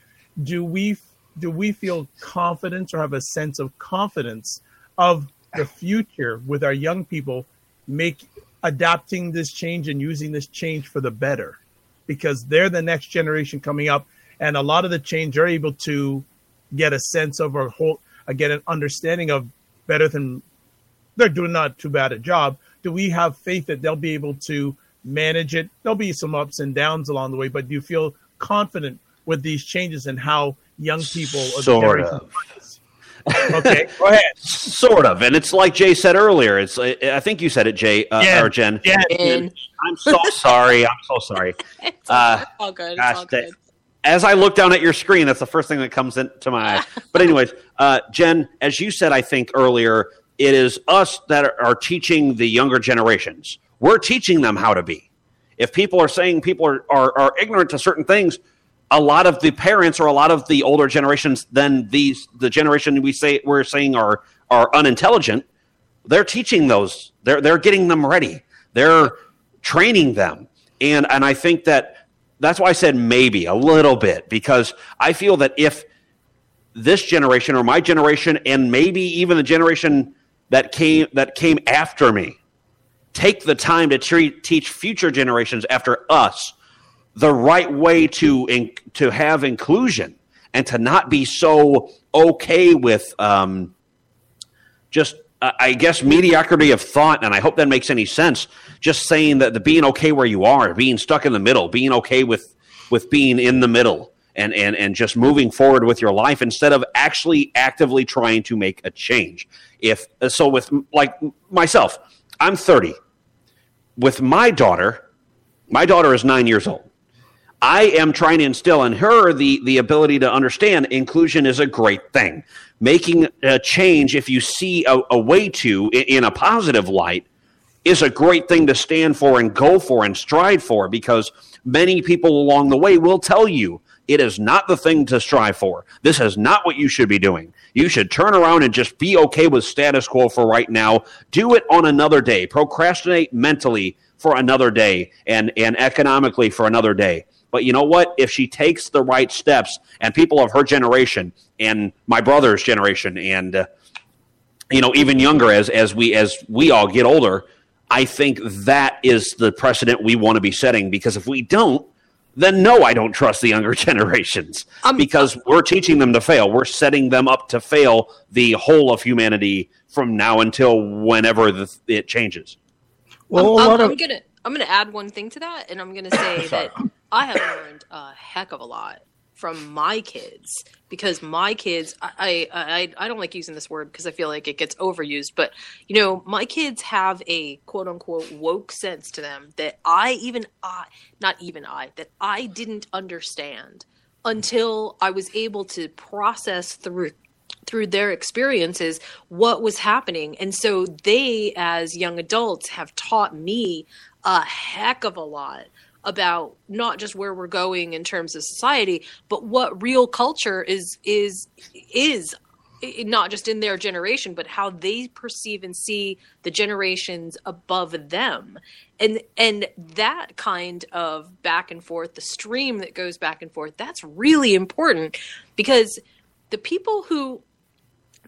Do we do we feel confidence or have a sense of confidence of the future with our young people make adapting this change and using this change for the better? Because they're the next generation coming up, and a lot of the change are able to get a sense of or whole, uh, get an understanding of better than they're doing not too bad a job. Do we have faith that they'll be able to manage it? There'll be some ups and downs along the way, but do you feel confident with these changes and how young people of the Sort of. Okay, go ahead. Sort of, and it's like Jay said earlier. It's I I think you said it, Jay uh, Jen, or Jen. Jen. And I'm so sorry. I'm so sorry. it's Uh, all good. It's gosh, all that- good. As I look down at your screen, that's the first thing that comes into my eye. But anyways, uh, Jen, as you said, I think earlier, it is us that are, are teaching the younger generations. We're teaching them how to be. If people are saying people are, are, are ignorant to certain things, a lot of the parents or a lot of the older generations than these the generation we say we're saying are are unintelligent they're teaching those they're they're getting them ready they're training them and and i think that that's why i said maybe a little bit because i feel that if this generation or my generation and maybe even the generation that came that came after me take the time to teach future generations after us the right way to in, to have inclusion and to not be so okay with um, just I guess mediocrity of thought, and I hope that makes any sense. Just saying that the being okay where you are, being stuck in the middle, being okay with with being in the middle, and and and just moving forward with your life instead of actually actively trying to make a change. If so, with like myself, I'm 30. With my daughter, my daughter is nine years old. I am trying to instill in her the the ability to understand inclusion is a great thing. Making a change, if you see a, a way to in a positive light, is a great thing to stand for and go for and stride for because many people along the way will tell you It is not the thing to strive for. This is not what you should be doing. You should turn around and just be okay with status quo for right now. Do it on another day. Procrastinate mentally for another day and, and economically for another day. But you know what? If she takes the right steps, and people of her generation and my brother's generation, and uh, you know even younger as as we as we all get older, I think that is the precedent we want to be setting. Because if we don't, then no, I don't trust the younger generations um, because we're teaching them to fail. We're setting them up to fail the whole of humanity from now until whenever the, it changes. Well, I'm, I'm, I'm, gonna I'm gonna add one thing to that, and I'm gonna say that I have learned a heck of a lot from my kids because my kids I, I i don't like using this word because i feel like it gets overused but you know my kids have a quote unquote woke sense to them that i even i not even i that i didn't understand until i was able to process through through their experiences what was happening. And so they as young adults have taught me a heck of a lot about not just where we're going in terms of society, but what real culture is is is not just in their generation, but how they perceive and see the generations above them. And and that kind of back and forth, the stream that goes back and forth, that's really important because the people who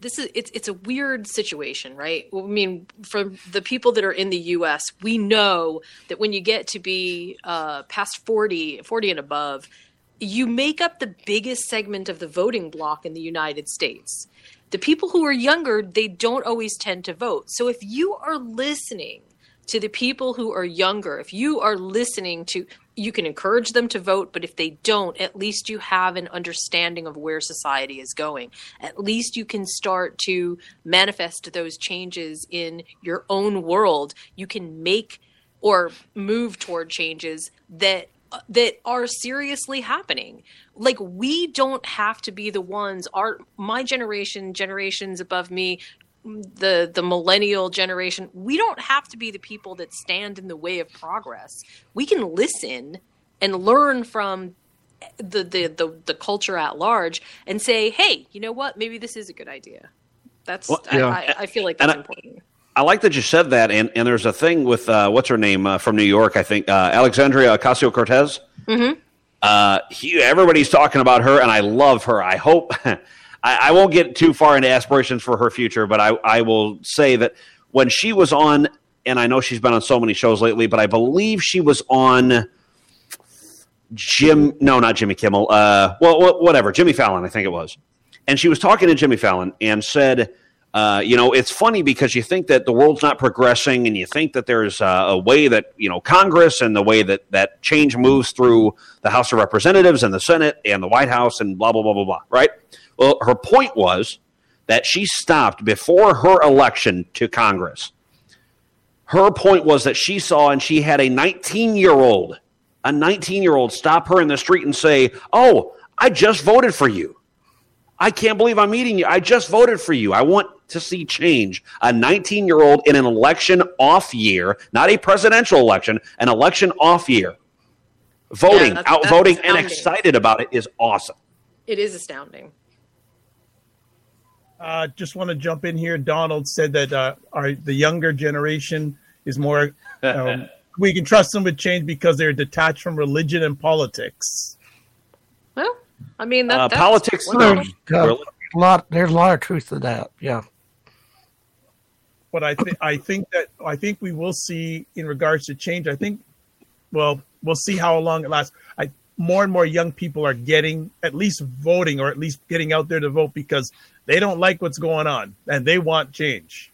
this is it's it's a weird situation, right? I mean, for the people that are in the U.S., we know that when you get to be uh, past 40, 40 and above, you make up the biggest segment of the voting bloc in the United States. The people who are younger, they don't always tend to vote. So if you are listening to the people who are younger, if you are listening to you can encourage them to vote, but if they don't, at least you have an understanding of where society is going. At least you can start to manifest those changes in your own world. You can make or move toward changes that that are seriously happening. Like we don't have to be the ones our my generation, generations above me the the millennial generation we don't have to be the people that stand in the way of progress we can listen and learn from the the the, the culture at large and say hey you know what maybe this is a good idea that's well, yeah. I, I, feel like that's important I like that you said that, and, and there's a thing with uh, what's her name uh, from New York, I think, uh, Alexandria Ocasio Cortez. Mm-hmm. Uh, everybody's talking about her, and I love her. I hope I, I, won't get too far into aspirations for her future, but I, I will say that when she was on, and I know she's been on so many shows lately, but I believe she was on Jim, no, not Jimmy Kimmel, uh, well, whatever, Jimmy Fallon, I think it was. And she was talking to Jimmy Fallon and said, uh, you know, it's funny because you think that the world's not progressing, and you think that there's a, a, way that you know Congress and the way that that change moves through the House of Representatives and the Senate and the White House and blah blah blah blah blah. Right? Well, her point was that she stopped before her election to Congress. Her point was that she saw and she had a 19 year old, a 19 year old stop her in the street and say, Oh, I just voted for you. I can't believe I'm meeting you. I just voted for you. I want to see change. A 19 year old in an election off year, not a presidential election, an election off year, voting, yeah, out voting, and excited about it is awesome. It is astounding. Uh, just want to jump in here. Donald said that uh, our the younger generation is more. Um, we can trust them with change because they're detached from religion and politics. Well, I mean that, uh, politics. There's, a lot. There's a lot of truth to that. Yeah. But I think I think that I think we will see in regards to change. I think, well, we'll see how long it lasts. I more and more young people are getting at least voting or at least getting out there to vote because they don't like what's going on and they want change.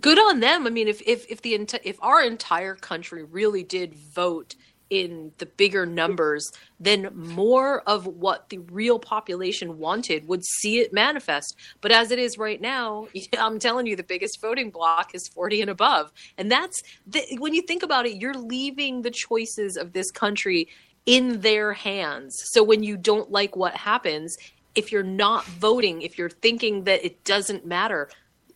Good on them. I mean, if if if the if our entire country really did vote in the bigger numbers, then more of what the real population wanted would see it manifest. But as it is right now, I'm telling you, the biggest voting bloc is 40 and above, and that's the, when you think about it, you're leaving the choices of this country in their hands. So when you don't like what happens, if you're not voting, if you're thinking that it doesn't matter,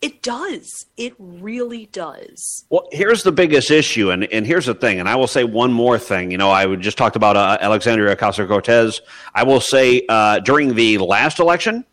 It does. It really does. Well, here's the biggest issue, and, and here's the thing, and I will say one more thing. You know, I just talked about uh, Alexandria Ocasio Cortez. I will say uh, during the last election,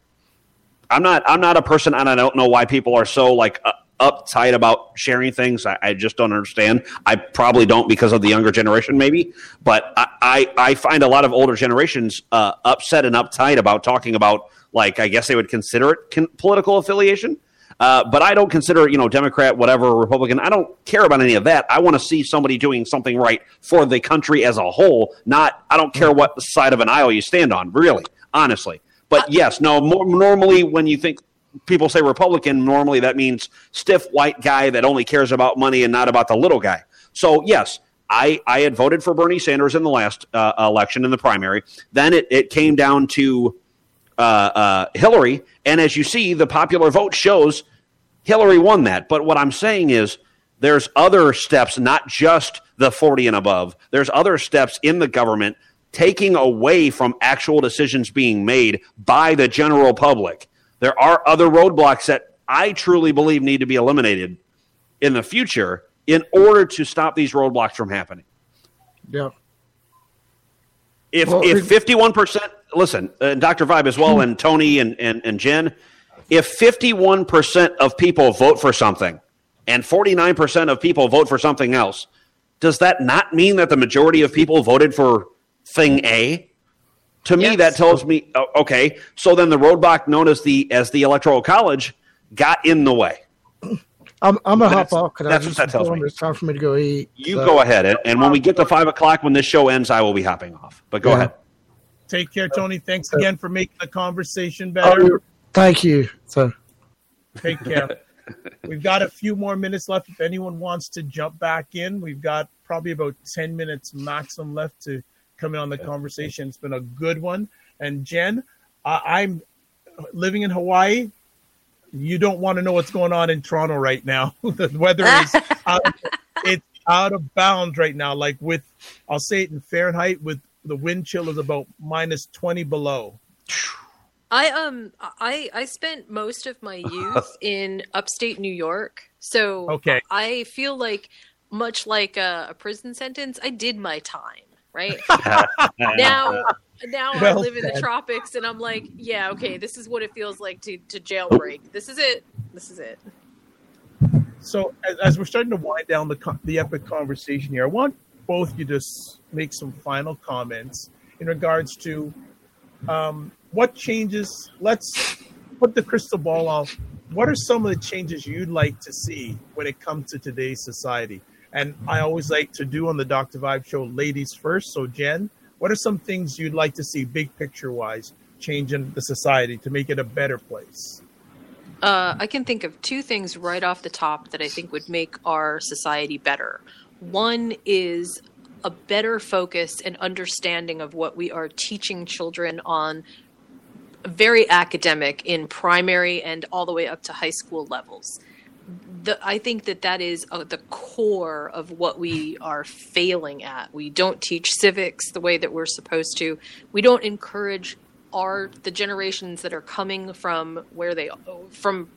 I'm not I'm not a person, and I don't know why people are so like uh, uptight about sharing things. I, I, just don't understand. I probably don't because of the younger generation, maybe, but I I, I find a lot of older generations uh, upset and uptight about talking about like I guess they would consider it con- political affiliation. Uh, but I don't consider, you know, Democrat, whatever, Republican. I don't care about any of that. I want to see somebody doing something right for the country as a whole. Not, I don't care what side of an aisle you stand on, really, honestly. But yes, no. More, normally, when you think people say Republican, normally that means stiff white guy that only cares about money and not about the little guy. So yes, I, I had voted for Bernie Sanders in the last uh, election in the primary. Then it, it came down to uh, uh, Hillary. And as you see, the popular vote shows Hillary won that. But what I'm saying is there's other steps, not just the 40 and above. There's other steps in the government taking away from actual decisions being made by the general public. There are other roadblocks that I truly believe need to be eliminated in the future in order to stop these roadblocks from happening. Yeah. If well, if 51% listen, uh, Dr. Vibe as well, and Tony and, and, and Jen, if 51% of people vote for something and 49% of people vote for something else, does that not mean that the majority of people voted for thing A? To yes. me, that tells me oh, okay. So then the roadblock known as the as the electoral college got in the way. I'm, I'm gonna hop off because that's what that tells me. It's time for me to go eat. You so. go ahead, and, and, when we get to five o'clock, when this show ends, I will be hopping off. But go yeah. ahead. Take care, Tony. Thanks again for making the conversation oh, better. Oh, thank you. So, take care. We've got a few more minutes left. If anyone wants to jump back in, we've got probably about 10 minutes maximum left to come in on the conversation. It's been a good one. And Jen, I'm living in Hawaii. You don't want to know what's going on in Toronto right now. the weather is out, it's out of bounds right now. Like with, I'll say it in Fahrenheit, with the wind chill is about minus 20 below. I um I I spent most of my youth in upstate New York. So okay. I feel like much like a, a prison sentence, I did my time, right? now now well I live in the tropics and I'm like, yeah, okay, this is what it feels like to to jailbreak. This is it. This is it. So as, as we're starting to wind down the the epic conversation here, I want both you to make some final comments in regards to um, what changes. Let's put the crystal ball off. What are some of the changes you'd like to see when it comes to today's society? And I always like to do on the Dr. Vibe show, ladies first. So, Jen, what are some things you'd like to see, big picture wise, change in the society to make it a better place? Uh, I can think of two things right off the top that I think would make our society better. One is a better focus and understanding of what we are teaching children on very academic in primary and all the way up to high school levels. The, I think that that is uh, the core of what we are failing at. We don't teach civics the way that we're supposed to. We don't encourage our the generations that are coming from where they from.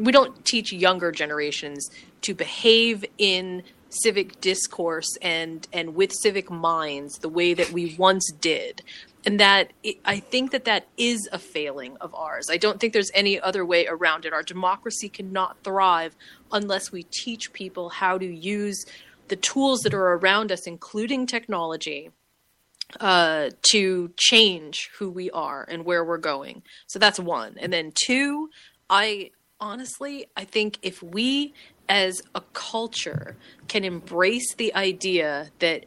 We don't teach younger generations to behave in civic discourse and and with civic minds the way that we once did and that it, i think that that is a failing of ours. I don't think there's any other way around it. Our democracy cannot thrive unless we teach people how to use the tools that are around us including technology uh, to change who we are and where we're going. So that's one. And then two i honestly i think if we as a culture can embrace the idea that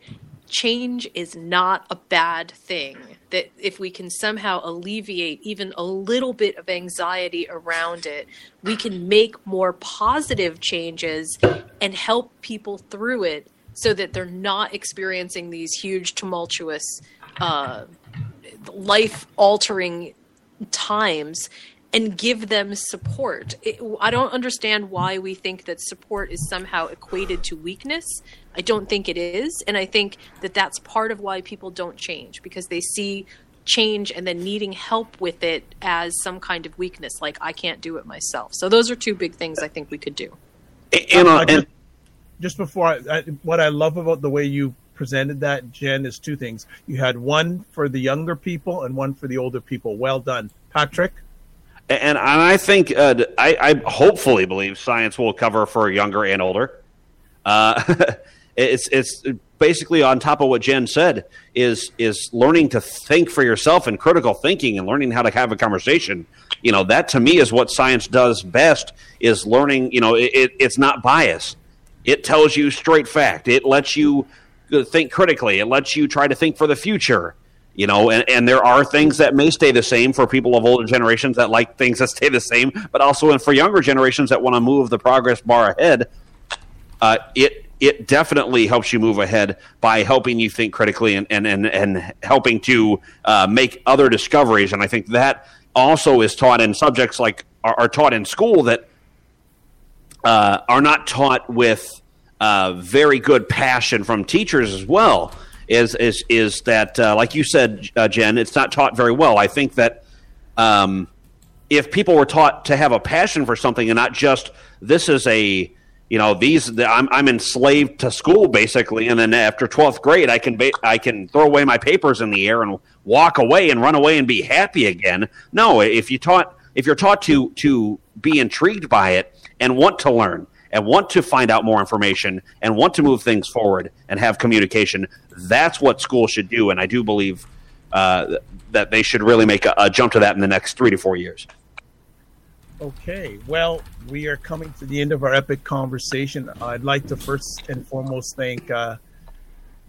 change is not a bad thing that if we can somehow alleviate even a little bit of anxiety around it we can make more positive changes and help people through it so that they're not experiencing these huge tumultuous uh, life altering times and give them support. It, I don't understand why we think that support is somehow equated to weakness. I don't think it is. And I think that that's part of why people don't change because they see change and then needing help with it as some kind of weakness, like I can't do it myself. So those are two big things I think we could do. And, uh, and just before I, I, what I love about the way you presented that, Jen, is two things. You had one for the younger people and one for the older people. Well done, Patrick. And, and I think uh, I, I, hopefully believe science will cover for younger and older. Uh, it's it's basically on top of what Jen said is is learning to think for yourself and critical thinking and learning how to have a conversation. You know that to me is what science does best is learning. You know it, it's not bias. It tells you straight fact. It lets you think critically. It lets you try to think for the future. You know, and, and there are things that may stay the same for people of older generations that like things that stay the same, but also for younger generations that want to move the progress bar ahead. Uh, it it definitely helps you move ahead by helping you think critically and and and, and helping to uh, make other discoveries. And I think that also is taught in subjects like are, are taught in school that uh, are not taught with uh, very good passion from teachers as well. Is is is that uh, like you said, uh, Jen? It's not taught very well. I think that. Um, if people were taught to have a passion for something and not just this is a you know these I'm, I'm enslaved to school basically and then after 12th grade i can ba- i can throw away my papers in the air and walk away and run away and be happy again. No if you taught if you're taught to to be intrigued by it and want to learn and want to find out more information and want to move things forward and have communication that's what school should do. And i do believe uh, that they should really make a, a jump to that in the next three to four years Okay, well, we are coming to the end of our epic conversation. I'd like to first and foremost thank uh,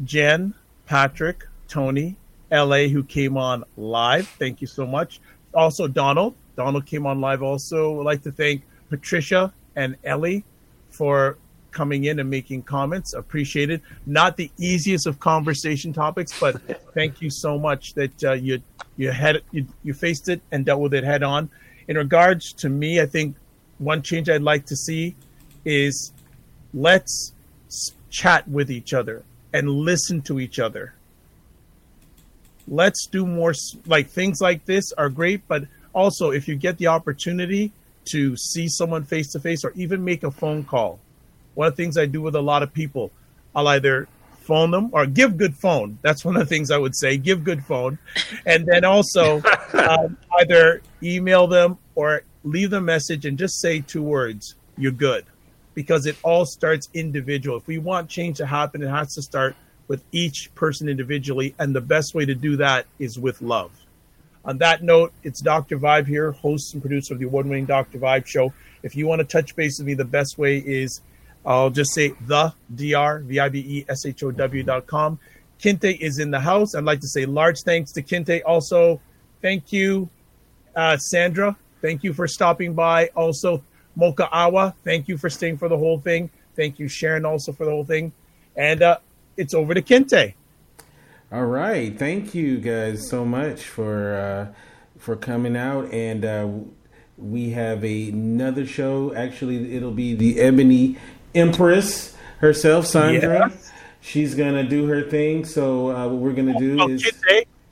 Jen, Patrick, Tony, LA, who came on live. Thank you so much. Also, Donald. Donald came on live also. I'd like to thank Patricia and Ellie for coming in and making comments. Appreciated. Not the easiest of conversation topics, but thank you so much that uh, you you had you, you faced it and dealt with it head on in regards to me, I think one change I'd like to see is let's chat with each other and listen to each other. Let's do more like things like this are great, but also if you get the opportunity to see someone face to face or even make a phone call. One of the things I do with a lot of people, I'll either phone them or give good phone. That's one of the things I would say. Give good phone, and then also um, either email them or leave them a message and just say two words. You're good, because it all starts individual. If we want change to happen, it has to start with each person individually, and the best way to do that is with love. On that note, it's Dr. Vibe here, host and producer of the award-winning Dr. Vibe show. If you want to touch base with me, the best way is I'll just say the dr v i b e s h o w dot com. Kinte is in the house. I'd like to say large thanks to Kinte. Also, thank you, uh, Sandra. Thank you for stopping by. Also, Mocha Awa, thank you for staying for the whole thing. Thank you, Sharon, also for the whole thing. And uh, it's over to Kinte. All right, thank you guys so much for uh, for coming out, and uh, we have a, another show. Actually, it'll be the Ebony Empress herself, Sandra. Yes. She's gonna do her thing. So uh, what we're gonna do oh, is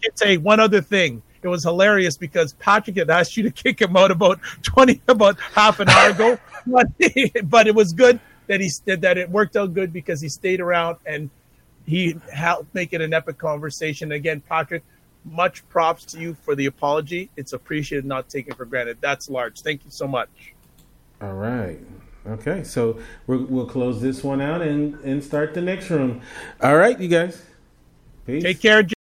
Kinte, one other thing. It was hilarious because Patrick had asked you to kick him out about twenty, about half an hour ago, but, but it was good that he said that it worked out good because he stayed around and he helped make it an epic conversation. Again, Patrick, much props to you for the apology. It's appreciated, not taken for granted. That's large. Thank you so much. All right. Okay, so we will close this one out and, and start the next room. All right, you guys. Peace. Take care.